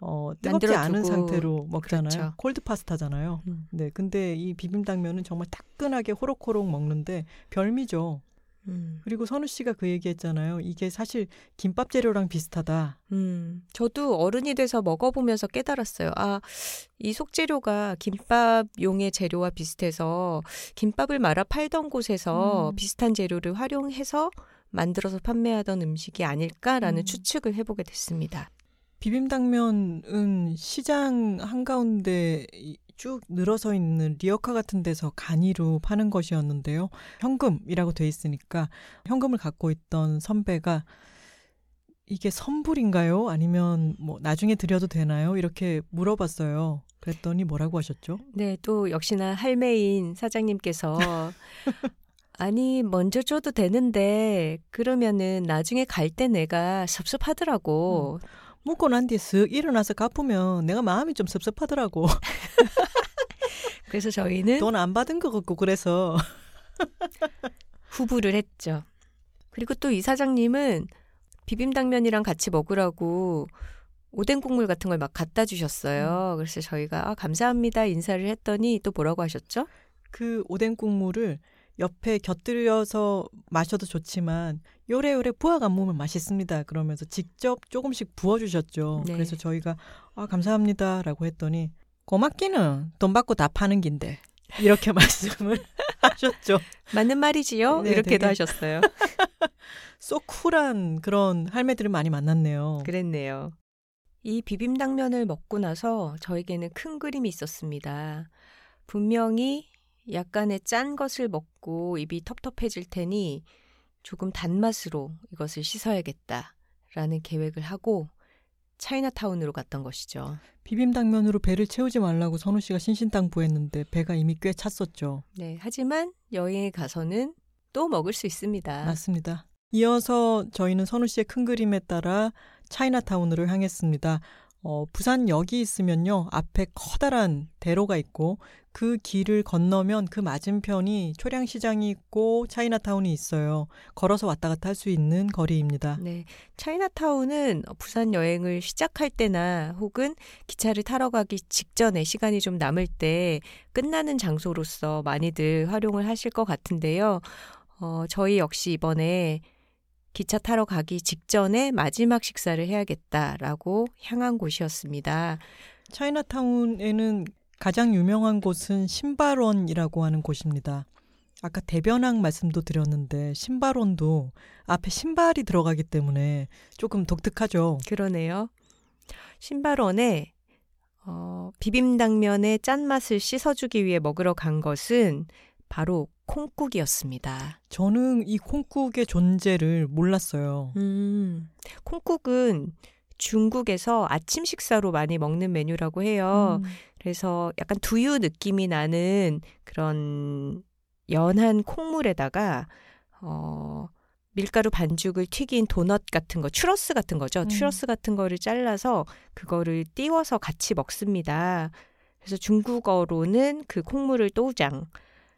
어, 뜨겁지 만들어두고. 않은 상태로 먹잖아요. 그렇죠. 콜드 파스타잖아요. 음. 네, 근데 이 비빔당면은 정말 따끈하게 호로호록 먹는데 별미죠. 음. 그리고 선우 씨가 그 얘기했잖아요. 이게 사실 김밥 재료랑 비슷하다. 음, 저도 어른이 돼서 먹어보면서 깨달았어요. 아, 이 속재료가 김밥용의 재료와 비슷해서 김밥을 말아 팔던 곳에서 음. 비슷한 재료를 활용해서 만들어서 판매하던 음식이 아닐까라는 음. 추측을 해보게 됐습니다. 비빔당면은 시장 한가운데 이- 쭉 늘어서 있는 리어카 같은 데서 간이로 파는 것이었는데요. 현금이라고 돼 있으니까 현금을 갖고 있던 선배가 이게 선불인가요? 아니면 뭐 나중에 드려도 되나요? 이렇게 물어봤어요. 그랬더니 뭐라고 하셨죠? 네, 또 역시나 할매인 사장님께서 아니, 먼저 줘도 되는데 그러면은 나중에 갈 때 내가 섭섭하더라고. 먹고 난 뒤에 쓱 일어나서 갚으면 내가 마음이 좀 섭섭하더라고. 그래서 저희는 돈 안 받은 것 같고 그래서 후불을 했죠. 그리고 또 이 사장님은 비빔당면이랑 같이 먹으라고 오뎅 국물 같은 걸 막 갖다 주셨어요. 그래서 저희가 아, 감사합니다 인사를 했더니 또 뭐라고 하셨죠? 그 오뎅 국물을 옆에 곁들여서 마셔도 좋지만 요래요래 부어 감으면 맛있습니다. 그러면서 직접 조금씩 부어주셨죠. 네. 그래서 저희가 아 감사합니다라고 했더니 고맙기는 돈 받고 다 파는 긴데 이렇게 말씀을 하셨죠. 맞는 말이지요. 네, 이렇게도 하셨어요. 쏙 쿨한 그런 할매들을 많이 만났네요. 그랬네요. 이 비빔당면을 먹고 나서 저에게는 큰 그림이 있었습니다. 분명히 약간의 짠 것을 먹고 입이 텁텁해질 테니 조금 단맛으로 이것을 씻어야겠다 라는 계획을 하고 차이나타운으로 갔던 것이죠. 비빔당면으로 배를 채우지 말라고 선우 씨가 신신당부했는데 배가 이미 꽤 찼었죠. 네, 하지만 여행에 가서는 또 먹을 수 있습니다. 맞습니다. 이어서 저희는 선우 씨의 큰 그림에 따라 차이나타운으로 향했습니다. 어, 부산역이 있으면요. 앞에 커다란 대로가 있고 그 길을 건너면 그 맞은편이 초량시장이 있고 차이나타운이 있어요. 걸어서 왔다 갔다 할 수 있는 거리입니다. 네, 차이나타운은 부산 여행을 시작할 때나 혹은 기차를 타러 가기 직전에 시간이 좀 남을 때 끝나는 장소로서 많이들 활용을 하실 것 같은데요. 어, 저희 역시 이번에 기차 타러 가기 직전에 마지막 식사를 해야겠다라고 향한 곳이었습니다. 차이나타운에는 가장 유명한 곳은 신발원이라고 하는 곳입니다. 아까 대변항 말씀도 드렸는데 신발원도 앞에 신발이 들어가기 때문에 조금 독특하죠. 그러네요. 신발원에 어, 비빔당면의 짠맛을 씻어주기 위해 먹으러 간 것은 바로 콩국이었습니다. 저는 이 콩국의 존재를 몰랐어요. 음, 콩국은 중국에서 아침 식사로 많이 먹는 메뉴라고 해요. 음, 그래서 약간 두유 느낌이 나는 그런 연한 콩물에다가 어 밀가루 반죽을 튀긴 도넛 같은 거, 추러스 같은 거죠. 음. 추러스 같은 거를 잘라서 그거를 띄워서 같이 먹습니다. 그래서 중국어로는 그 콩물을 또우장,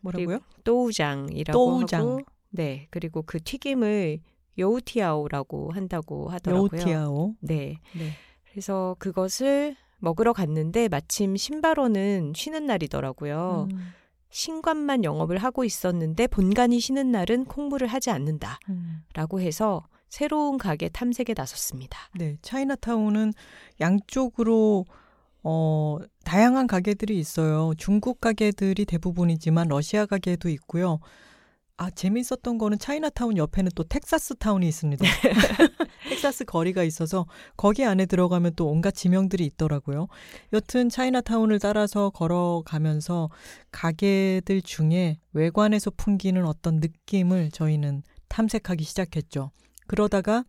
뭐라고요? 또우장이라고 또우장. 하고 네, 그리고 그 튀김을 여우티아오라고 한다고 하더라고요. 여우티아오. 네. 네. 그래서 그것을 먹으러 갔는데 마침 신발원은 쉬는 날이더라고요. 음, 신관만 영업을 하고 있었는데 본관이 쉬는 날은 콩물을 하지 않는다. 음. 라고 해서 새로운 가게 탐색에 나섰습니다. 네, 차이나타운은 양쪽으로 어, 다양한 가게들이 있어요. 중국 가게들이 대부분이지만 러시아 가게도 있고요. 아, 재밌었던 거는 차이나타운 옆에는 또 텍사스 타운이 있습니다. 텍사스 거리가 있어서 거기 안에 들어가면 또 온갖 지명들이 있더라고요. 여튼 차이나타운을 따라서 걸어가면서 가게들 중에 외관에서 풍기는 어떤 느낌을 저희는 탐색하기 시작했죠. 그러다가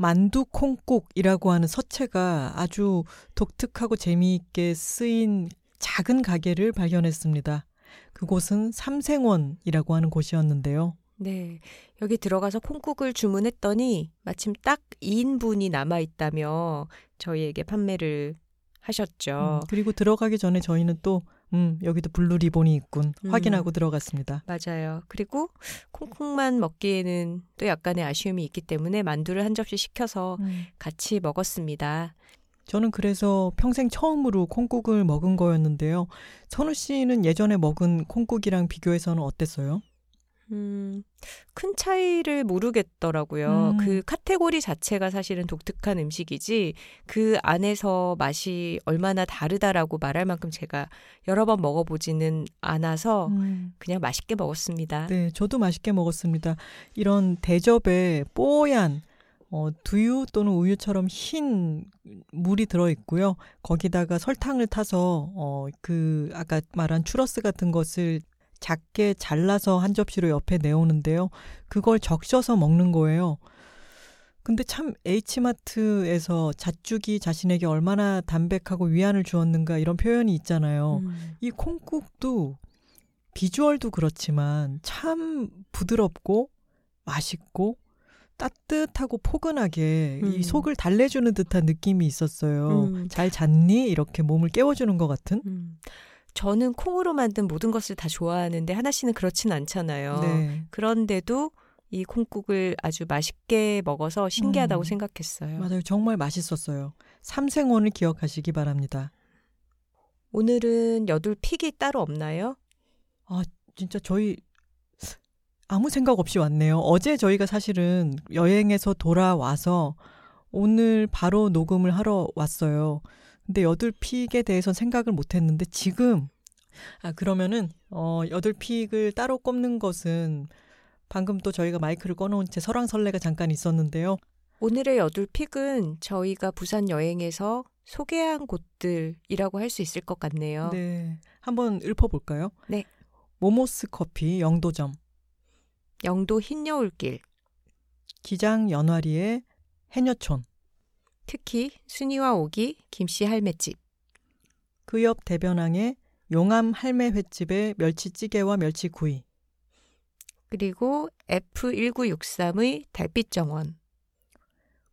만두 콩국이라고 하는 서체가 아주 독특하고 재미있게 쓰인 작은 가게를 발견했습니다. 그곳은 삼생원이라고 하는 곳이었는데요. 네. 여기 들어가서 콩국을 주문했더니 마침 딱 2인분이 남아있다며 저희에게 판매를 하셨죠. 음, 그리고 들어가기 전에 저희는 또 음, 여기도 블루 리본이 있군 음. 확인하고 들어갔습니다. 맞아요. 그리고 콩국만 먹기에는 또 약간의 아쉬움이 있기 때문에 만두를 한 접시 시켜서 음. 같이 먹었습니다. 저는 그래서 평생 처음으로 콩국을 먹은 거였는데요. 선우 씨는 예전에 먹은 콩국이랑 비교해서는 어땠어요? 음, 큰 차이를 모르겠더라고요. 음. 그 카테고리 자체가 사실은 독특한 음식이지 그 안에서 맛이 얼마나 다르다라고 말할 만큼 제가 여러 번 먹어보지는 않아서 음. 그냥 맛있게 먹었습니다. 네, 저도 맛있게 먹었습니다. 이런 대접에 뽀얀 어, 두유 또는 우유처럼 흰 물이 들어 있고요. 거기다가 설탕을 타서 어, 그 아까 말한 추러스 같은 것을 작게 잘라서 한 접시로 옆에 내오는데요. 그걸 적셔서 먹는 거예요. 근데 참 H마트에서 잣죽이 자신에게 얼마나 담백하고 위안을 주었는가 이런 표현이 있잖아요. 음, 이 콩국도 비주얼도 그렇지만 참 부드럽고 맛있고 따뜻하고 포근하게 이 음. 속을 달래주는 듯한 느낌이 있었어요. 음. 잘 잤니? 이렇게 몸을 깨워주는 것 같은. 음. 저는 콩으로 만든 모든 것을 다 좋아하는데 하나 씨는 그렇진 않잖아요. 네, 그런데도 이 콩국을 아주 맛있게 먹어서 신기하다고 음. 생각했어요. 맞아요. 정말 맛있었어요. 삼생원을 기억하시기 바랍니다. 오늘은 여둘 픽이 따로 없나요? 진짜 저희 아무 생각 없이 왔네요. 어제 저희가 사실은 여행에서 돌아와서 오늘 바로 녹음을 하러 왔어요. 근데 여덟픽에 대해서 생각을 못 했는데 지금 아 그러면은 어 여덟픽을 따로 꼽는 것은 방금 또 저희가 마이크를 꺼놓은 채 설왕설래가 잠깐 있었는데요. 오늘의 여둘 픽은 저희가 부산 여행에서 소개한 곳들이라고 할 수 있을 것 같네요. 네. 한번 읊어볼까요? 네. 모모스 커피 영도점, 영도 흰여울길, 기장 연화리의 해녀촌, 특히 순이와 오기 김씨 할매집, 그 옆 대변항의 용암 할매 횟집의 멸치찌개와 멸치구이, 그리고 F1963의 달빛정원,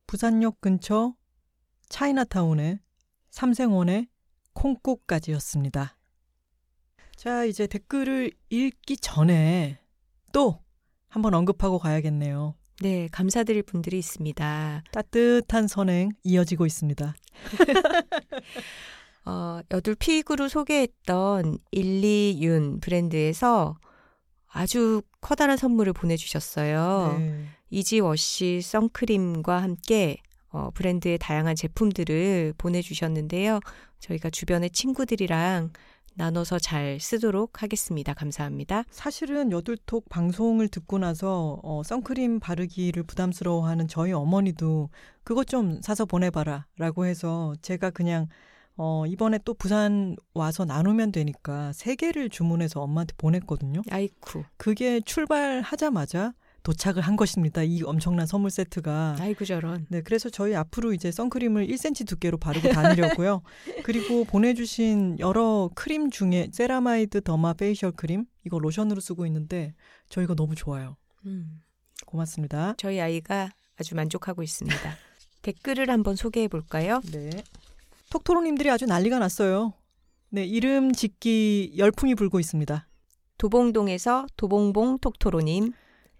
부산역 근처 차이나타운의 삼생원의 콩국까지였습니다. 자, 이제 댓글을 읽기 전에 또 한번 언급하고 가야겠네요. 네, 감사드릴 분들이 있습니다. 따뜻한 선행 이어지고 있습니다. 어, 여둘 픽으로 소개했던 일리윤 브랜드에서 아주 커다란 선물을 보내주셨어요. 네. 이지워시 선크림과 함께 어, 브랜드의 다양한 제품들을 보내주셨는데요. 저희가 주변의 친구들이랑 나눠서 잘 쓰도록 하겠습니다. 감사합니다. 사실은 여둘톡 방송을 듣고 나서 어, 선크림 바르기를 부담스러워하는 저희 어머니도 그것 좀 사서 보내봐라 라고 해서 제가 그냥 어, 이번에 또 부산 와서 나누면 되니까 세 개를 주문해서 엄마한테 보냈거든요. 아이쿠, 그게 출발하자마자 도착을 한 것입니다. 이 엄청난 선물 세트가. 아이고 저런. 네, 그래서 저희 앞으로 이제 선크림을 1cm 두께로 바르고 다니려고요. 그리고 보내주신 여러 크림 중에 세라마이드 derma facial 크림 이거 로션으로 쓰고 있는데 저 이거 너무 좋아요. 음, 고맙습니다. 저희 아이가 아주 만족하고 있습니다. 댓글을 한번 소개해 볼까요? 네. 톡토로님들이 아주 난리가 났어요. 네, 이름 짓기 열풍이 불고 있습니다. 도봉동에서 도봉봉 톡토로님,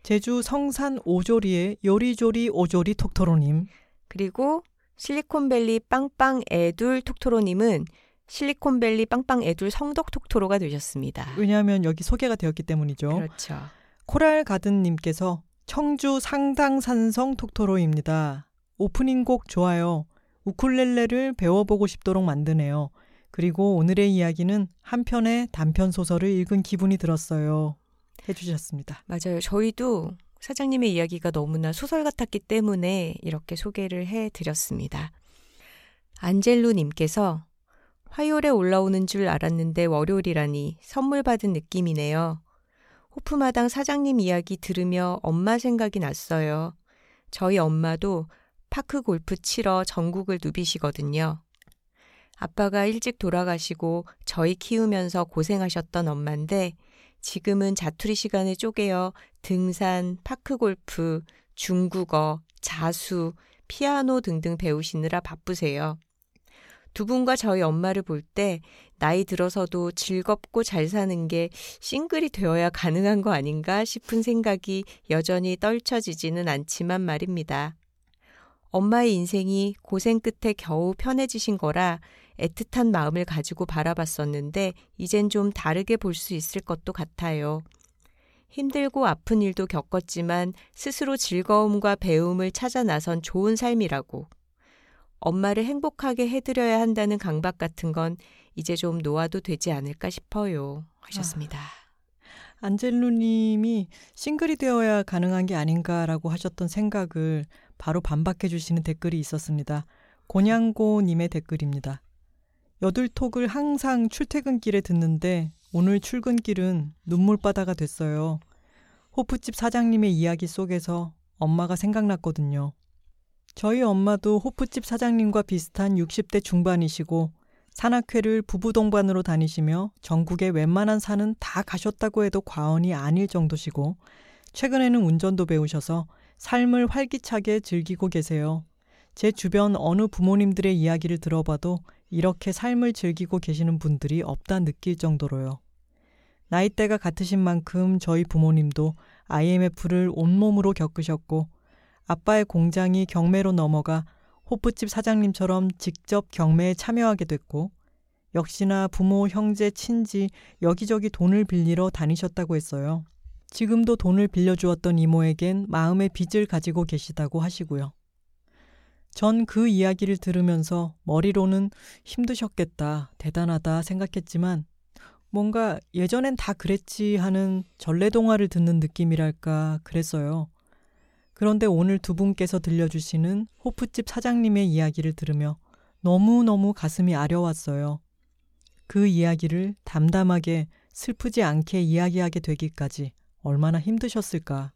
제주 성산 오조리의 요리조리 오조리 톡토로님. 그리고 실리콘밸리 빵빵 애둘 톡토로님은 실리콘밸리 빵빵 애둘 성덕 톡토로가 되셨습니다. 왜냐하면 여기 소개가 되었기 때문이죠. 그렇죠. 코랄 가든님께서 청주 상당산성 톡토로입니다. 오프닝 곡 좋아요. 우쿨렐레를 배워보고 싶도록 만드네요. 그리고 오늘의 이야기는 한 편의 단편 소설을 읽은 기분이 들었어요. 해주셨습니다. 맞아요. 저희도 사장님의 이야기가 너무나 소설 같았기 때문에 이렇게 소개를 해드렸습니다. 안젤로님께서 화요일에 올라오는 줄 알았는데 월요일이라니 선물 받은 느낌이네요. 호프마당 사장님 이야기 들으며 엄마 생각이 났어요. 저희 엄마도 파크 골프 치러 전국을 누비시거든요. 아빠가 일찍 돌아가시고 저희 키우면서 고생하셨던 엄마인데 지금은 자투리 시간에 쪼개어 등산, 파크 골프, 중국어, 자수, 피아노 등등 배우시느라 바쁘세요. 두 분과 저희 엄마를 볼 때 나이 들어서도 즐겁고 잘 사는 게 싱글이 되어야 가능한 거 아닌가 싶은 생각이 여전히 떨쳐지지는 않지만 말입니다. 엄마의 인생이 고생 끝에 겨우 편해지신 거라 애틋한 마음을 가지고 바라봤었는데 이젠 좀 다르게 볼 수 있을 것도 같아요. 힘들고 아픈 일도 겪었지만 스스로 즐거움과 배움을 찾아 나선 좋은 삶이라고. 엄마를 행복하게 해드려야 한다는 강박 같은 건 이제 좀 놓아도 되지 않을까 싶어요. 하셨습니다. 아, 안젤루님이 싱글이 되어야 가능한 게 아닌가라고 하셨던 생각을 바로 반박해 주시는 댓글이 있었습니다. 곤양고님의 댓글입니다. 여들톡을 항상 출퇴근길에 듣는데 오늘 출근길은 눈물바다가 됐어요. 호프집 사장님의 이야기 속에서 엄마가 생각났거든요. 저희 엄마도 호프집 사장님과 비슷한 60대 중반이시고 산악회를 부부 동반으로 다니시며 전국의 웬만한 산은 다 가셨다고 해도 과언이 아닐 정도시고 최근에는 운전도 배우셔서 삶을 활기차게 즐기고 계세요. 제 주변 어느 부모님들의 이야기를 들어봐도 이렇게 삶을 즐기고 계시는 분들이 없다 느낄 정도로요. 나이대가 같으신 만큼 저희 부모님도 IMF를 온몸으로 겪으셨고 아빠의 공장이 경매로 넘어가 호프집 사장님처럼 직접 경매에 참여하게 됐고 역시나 부모, 형제, 친지 여기저기 돈을 빌리러 다니셨다고 했어요. 지금도 돈을 빌려주었던 이모에겐 마음의 빚을 가지고 계시다고 하시고요. 전 그 이야기를 들으면서 머리로는 힘드셨겠다, 대단하다 생각했지만 뭔가 예전엔 다 그랬지 하는 전래동화를 듣는 느낌이랄까 그랬어요. 그런데 오늘 두 분께서 들려주시는 호프집 사장님의 이야기를 들으며 너무너무 가슴이 아려왔어요. 그 이야기를 담담하게 슬프지 않게 이야기하게 되기까지 얼마나 힘드셨을까.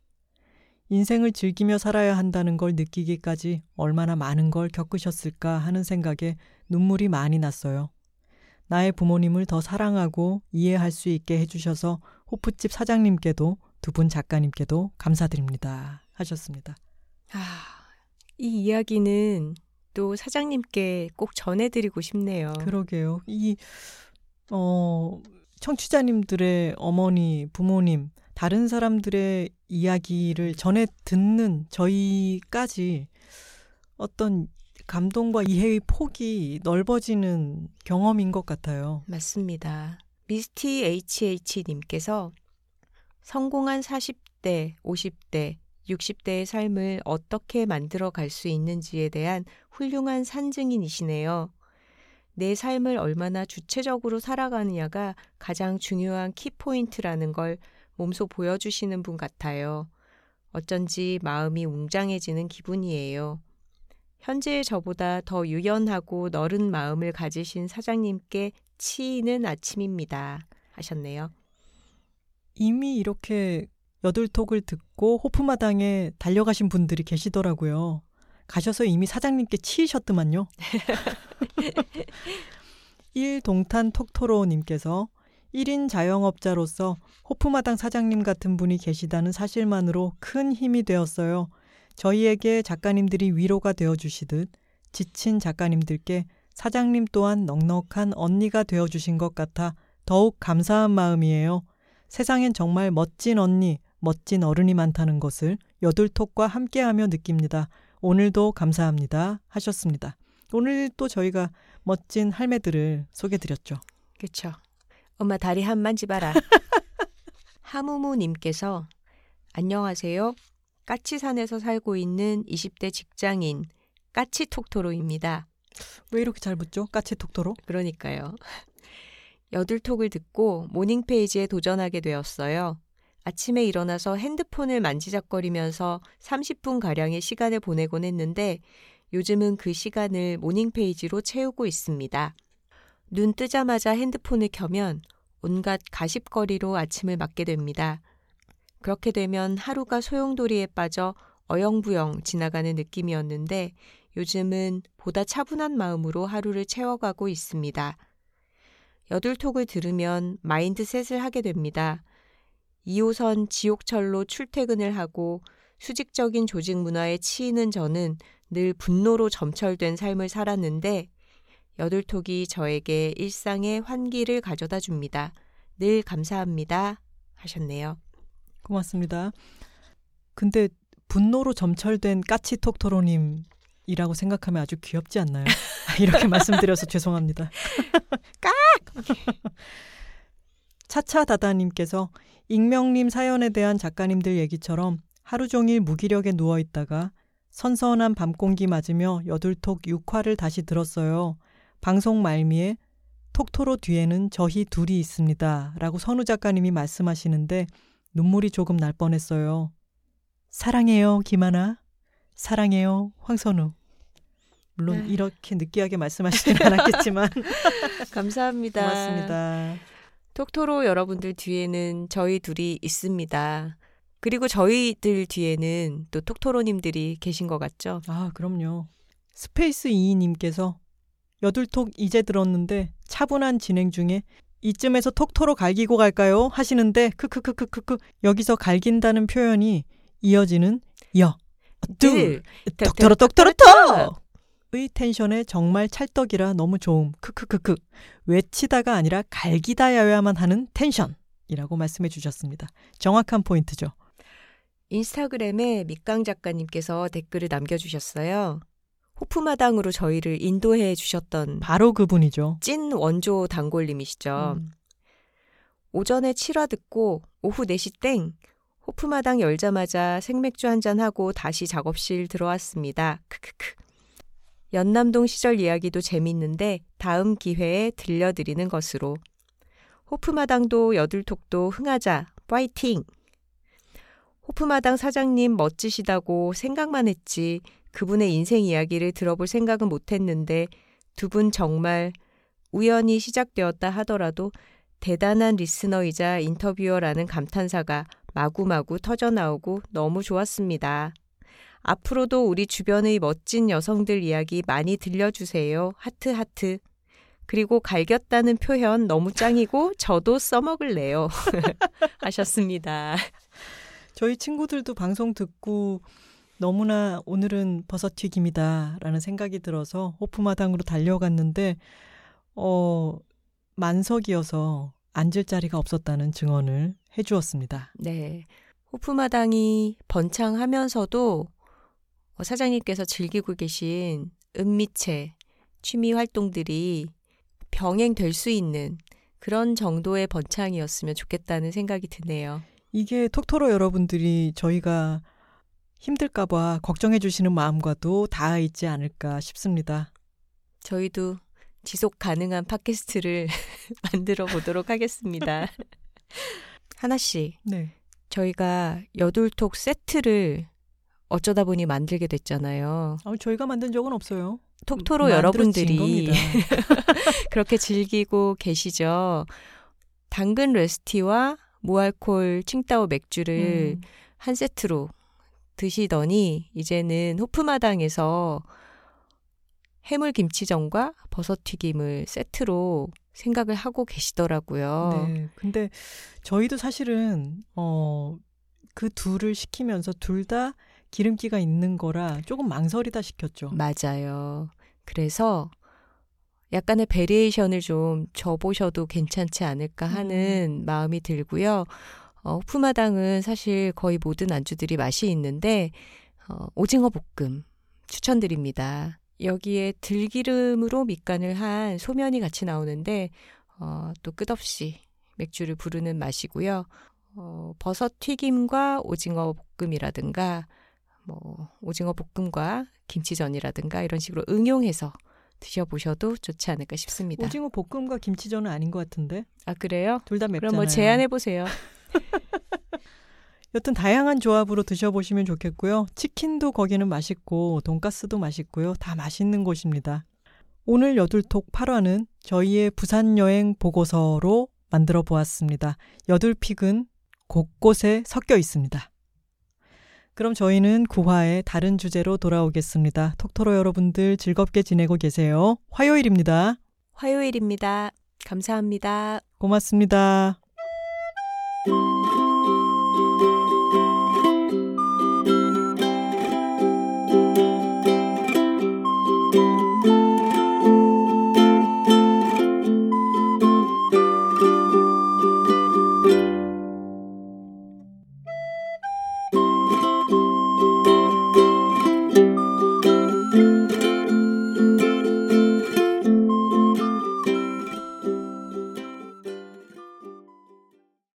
인생을 즐기며 살아야 한다는 걸 느끼기까지 얼마나 많은 걸 겪으셨을까 하는 생각에 눈물이 많이 났어요. 나의 부모님을 더 사랑하고 이해할 수 있게 해주셔서 호프집 사장님께도 두 분 작가님께도 감사드립니다. 하셨습니다. 아, 이 이야기는 또 사장님께 꼭 전해드리고 싶네요. 그러게요. 이, 어, 청취자님들의 어머니, 부모님, 다른 사람들의 이야기를 전해 듣는 저희까지 어떤 감동과 이해의 폭이 넓어지는 경험인 것 같아요. 맞습니다. 미스티 HH님께서 성공한 40대, 50대, 60대의 삶을 어떻게 만들어 갈 수 있는지에 대한 훌륭한 산증인이시네요. 내 삶을 얼마나 주체적으로 살아가느냐가 가장 중요한 키포인트라는 걸 몸소 보여주시는 분 같아요. 어쩐지 마음이 웅장해지는 기분이에요. 현재의 저보다 더 유연하고 너른 마음을 가지신 사장님께 치이는 아침입니다. 하셨네요. 이미 이렇게 여덟톡을 듣고 호프마당에 달려가신 분들이 계시더라고요. 가셔서 이미 사장님께 치이셨더만요. 1동탄 톡토로님께서 1인 자영업자로서 호프마당 사장님 같은 분이 계시다는 사실만으로 큰 힘이 되었어요. 저희에게 작가님들이 위로가 되어 주시듯 지친 작가님들께 사장님 또한 넉넉한 언니가 되어 주신 것 같아 더욱 감사한 마음이에요. 세상엔 정말 멋진 언니, 멋진 어른이 많다는 것을 여둘톡과 함께하며 느낍니다. 오늘도 감사합니다. 하셨습니다. 오늘 또 저희가 멋진 할매들을 소개드렸죠. 그렇죠. 엄마 다리 한 만지봐라. 하무무님께서 안녕하세요. 까치산에서 살고 있는 20대 직장인 까치톡토로입니다. 왜 이렇게 잘 붙죠? 까치톡토로? 그러니까요. 여둘톡을 듣고 morning page에 도전하게 되었어요. 아침에 일어나서 핸드폰을 만지작거리면서 30분 가량의 시간을 보내곤 했는데 요즘은 그 시간을 morning page로 채우고 있습니다. 눈 뜨자마자 핸드폰을 켜면 온갖 가십거리로 아침을 맞게 됩니다. 그렇게 되면 하루가 소용돌이에 빠져 어영부영 지나가는 느낌이었는데 요즘은 보다 차분한 마음으로 하루를 채워가고 있습니다. 여둘톡을 들으면 mindset을 하게 됩니다. 2호선 지옥철로 출퇴근을 하고 수직적인 조직 문화에 치이는 저는 늘 분노로 점철된 삶을 살았는데 여둘톡이 저에게 일상의 환기를 가져다 줍니다. 늘 감사합니다. 하셨네요. 고맙습니다. 근데 분노로 점철된 까치톡토로님이라고 생각하면 아주 귀엽지 않나요? 이렇게 말씀드려서 죄송합니다. 깍! 차차다다님께서 익명님 사연에 대한 작가님들 얘기처럼 하루 종일 무기력에 누워 있다가 선선한 밤 공기 맞으며 여둘톡 6화를 다시 들었어요. 방송 말미에 톡토로 뒤에는 저희 둘이 있습니다. 라고 선우 작가님이 말씀하시는데 눈물이 조금 날 뻔했어요. 사랑해요, 김하나. 사랑해요, 황선우. 물론 네. 이렇게 느끼하게 말씀하시진 않았겠지만 감사합니다. 고맙습니다. 톡토로 여러분들 뒤에는 저희 둘이 있습니다. 그리고 저희들 뒤에는 또 톡토로님들이 계신 것 같죠? 아, 그럼요. 스페이스 2님께서 여둘톡 이제 들었는데 차분한 진행 중에 이쯤에서 톡토로 갈기고 갈까요? 하시는데 크크크크크크 여기서 갈긴다는 표현이 이어지는 여, 뚜, 늘 톡토로 톡토로 톡! 의 텐션에 정말 찰떡이라 너무 좋음. 크크크크. 외치다가 아니라 갈기다여야만 하는 텐션이라고 말씀해 주셨습니다. 정확한 포인트죠. 인스타그램에 밑강 작가님께서 댓글을 남겨주셨어요. 호프마당으로 저희를 인도해 주셨던 바로 그분이죠. 찐 원조 단골님이시죠. 음. 오전에 7화 듣고 오후 4시 땡 호프마당 열자마자 생맥주 한잔하고 다시 작업실 들어왔습니다. 크크크. 연남동 시절 이야기도 재밌는데 다음 기회에 들려드리는 것으로. 호프마당도 여둘톡도 흥하자. 파이팅! 호프마당 사장님 멋지시다고 생각만 했지 그분의 인생 이야기를 들어볼 생각은 못했는데 두 분 정말 우연히 시작되었다 하더라도 대단한 리스너이자 인터뷰어라는 감탄사가 마구마구 터져나오고 너무 좋았습니다. 앞으로도 우리 주변의 멋진 여성들 이야기 많이 들려주세요. 하트 하트. 그리고 갈겼다는 표현 너무 짱이고 저도 써먹을래요. 하셨습니다. 저희 친구들도 방송 듣고 너무나 오늘은 버섯튀김이다라는 생각이 들어서 호프마당으로 달려갔는데 어 만석이어서 앉을 자리가 없었다는 증언을 해주었습니다. 네. 호프마당이 번창하면서도 어, 사장님께서 즐기고 계신 은미체 취미 활동들이 병행될 수 있는 그런 정도의 번창이었으면 좋겠다는 생각이 드네요. 이게 톡토로 여러분들이 저희가 힘들까봐 걱정해 주시는 마음과도 닿아 있지 않을까 싶습니다. 저희도 지속 가능한 팟캐스트를 만들어 보도록 하겠습니다. 하나씩 네. 저희가 여둘톡 세트를 어쩌다 보니 만들게 됐잖아요. 아, 저희가 만든 적은 없어요. 톡토로 여러분들이. 그렇게 즐기고 계시죠. 당근 레스티와 무알콜 칭따오 맥주를 음, 한 세트로 드시더니 이제는 호프마당에서 해물 김치전과 버섯 튀김을 세트로 생각을 하고 계시더라고요. 네. 근데 저희도 사실은 어, 그 둘을 시키면서 둘 다 기름기가 있는 거라 조금 망설이다 시켰죠. 맞아요. 그래서 약간의 variation을 좀 줘보셔도 괜찮지 않을까 하는 마음이 들고요. 어, 호프마당은 사실 거의 모든 안주들이 맛이 있는데 어, 오징어 볶음 추천드립니다. 여기에 들기름으로 밑간을 한 소면이 같이 나오는데 어, 또 끝없이 맥주를 부르는 맛이고요. 어, 버섯 튀김과 오징어 볶음이라든가 뭐 오징어 볶음과 김치전이라든가 이런 식으로 응용해서 드셔보셔도 좋지 않을까 싶습니다. 오징어 볶음과 김치전은 아닌 것 같은데 아 그래요? 둘 다 맵잖아요. 그럼 뭐 제안해 보세요. 여튼 다양한 조합으로 드셔보시면 좋겠고요. 치킨도 거기는 맛있고 돈가스도 맛있고요. 다 맛있는 곳입니다. 오늘 여둘톡 8화는 저희의 부산 여행 보고서로 만들어 보았습니다. 여둘픽은 곳곳에 섞여 있습니다. 그럼 저희는 9화의 다른 주제로 돌아오겠습니다. 톡토로 여러분들 즐겁게 지내고 계세요. 화요일입니다. 화요일입니다. 감사합니다. 고맙습니다. Música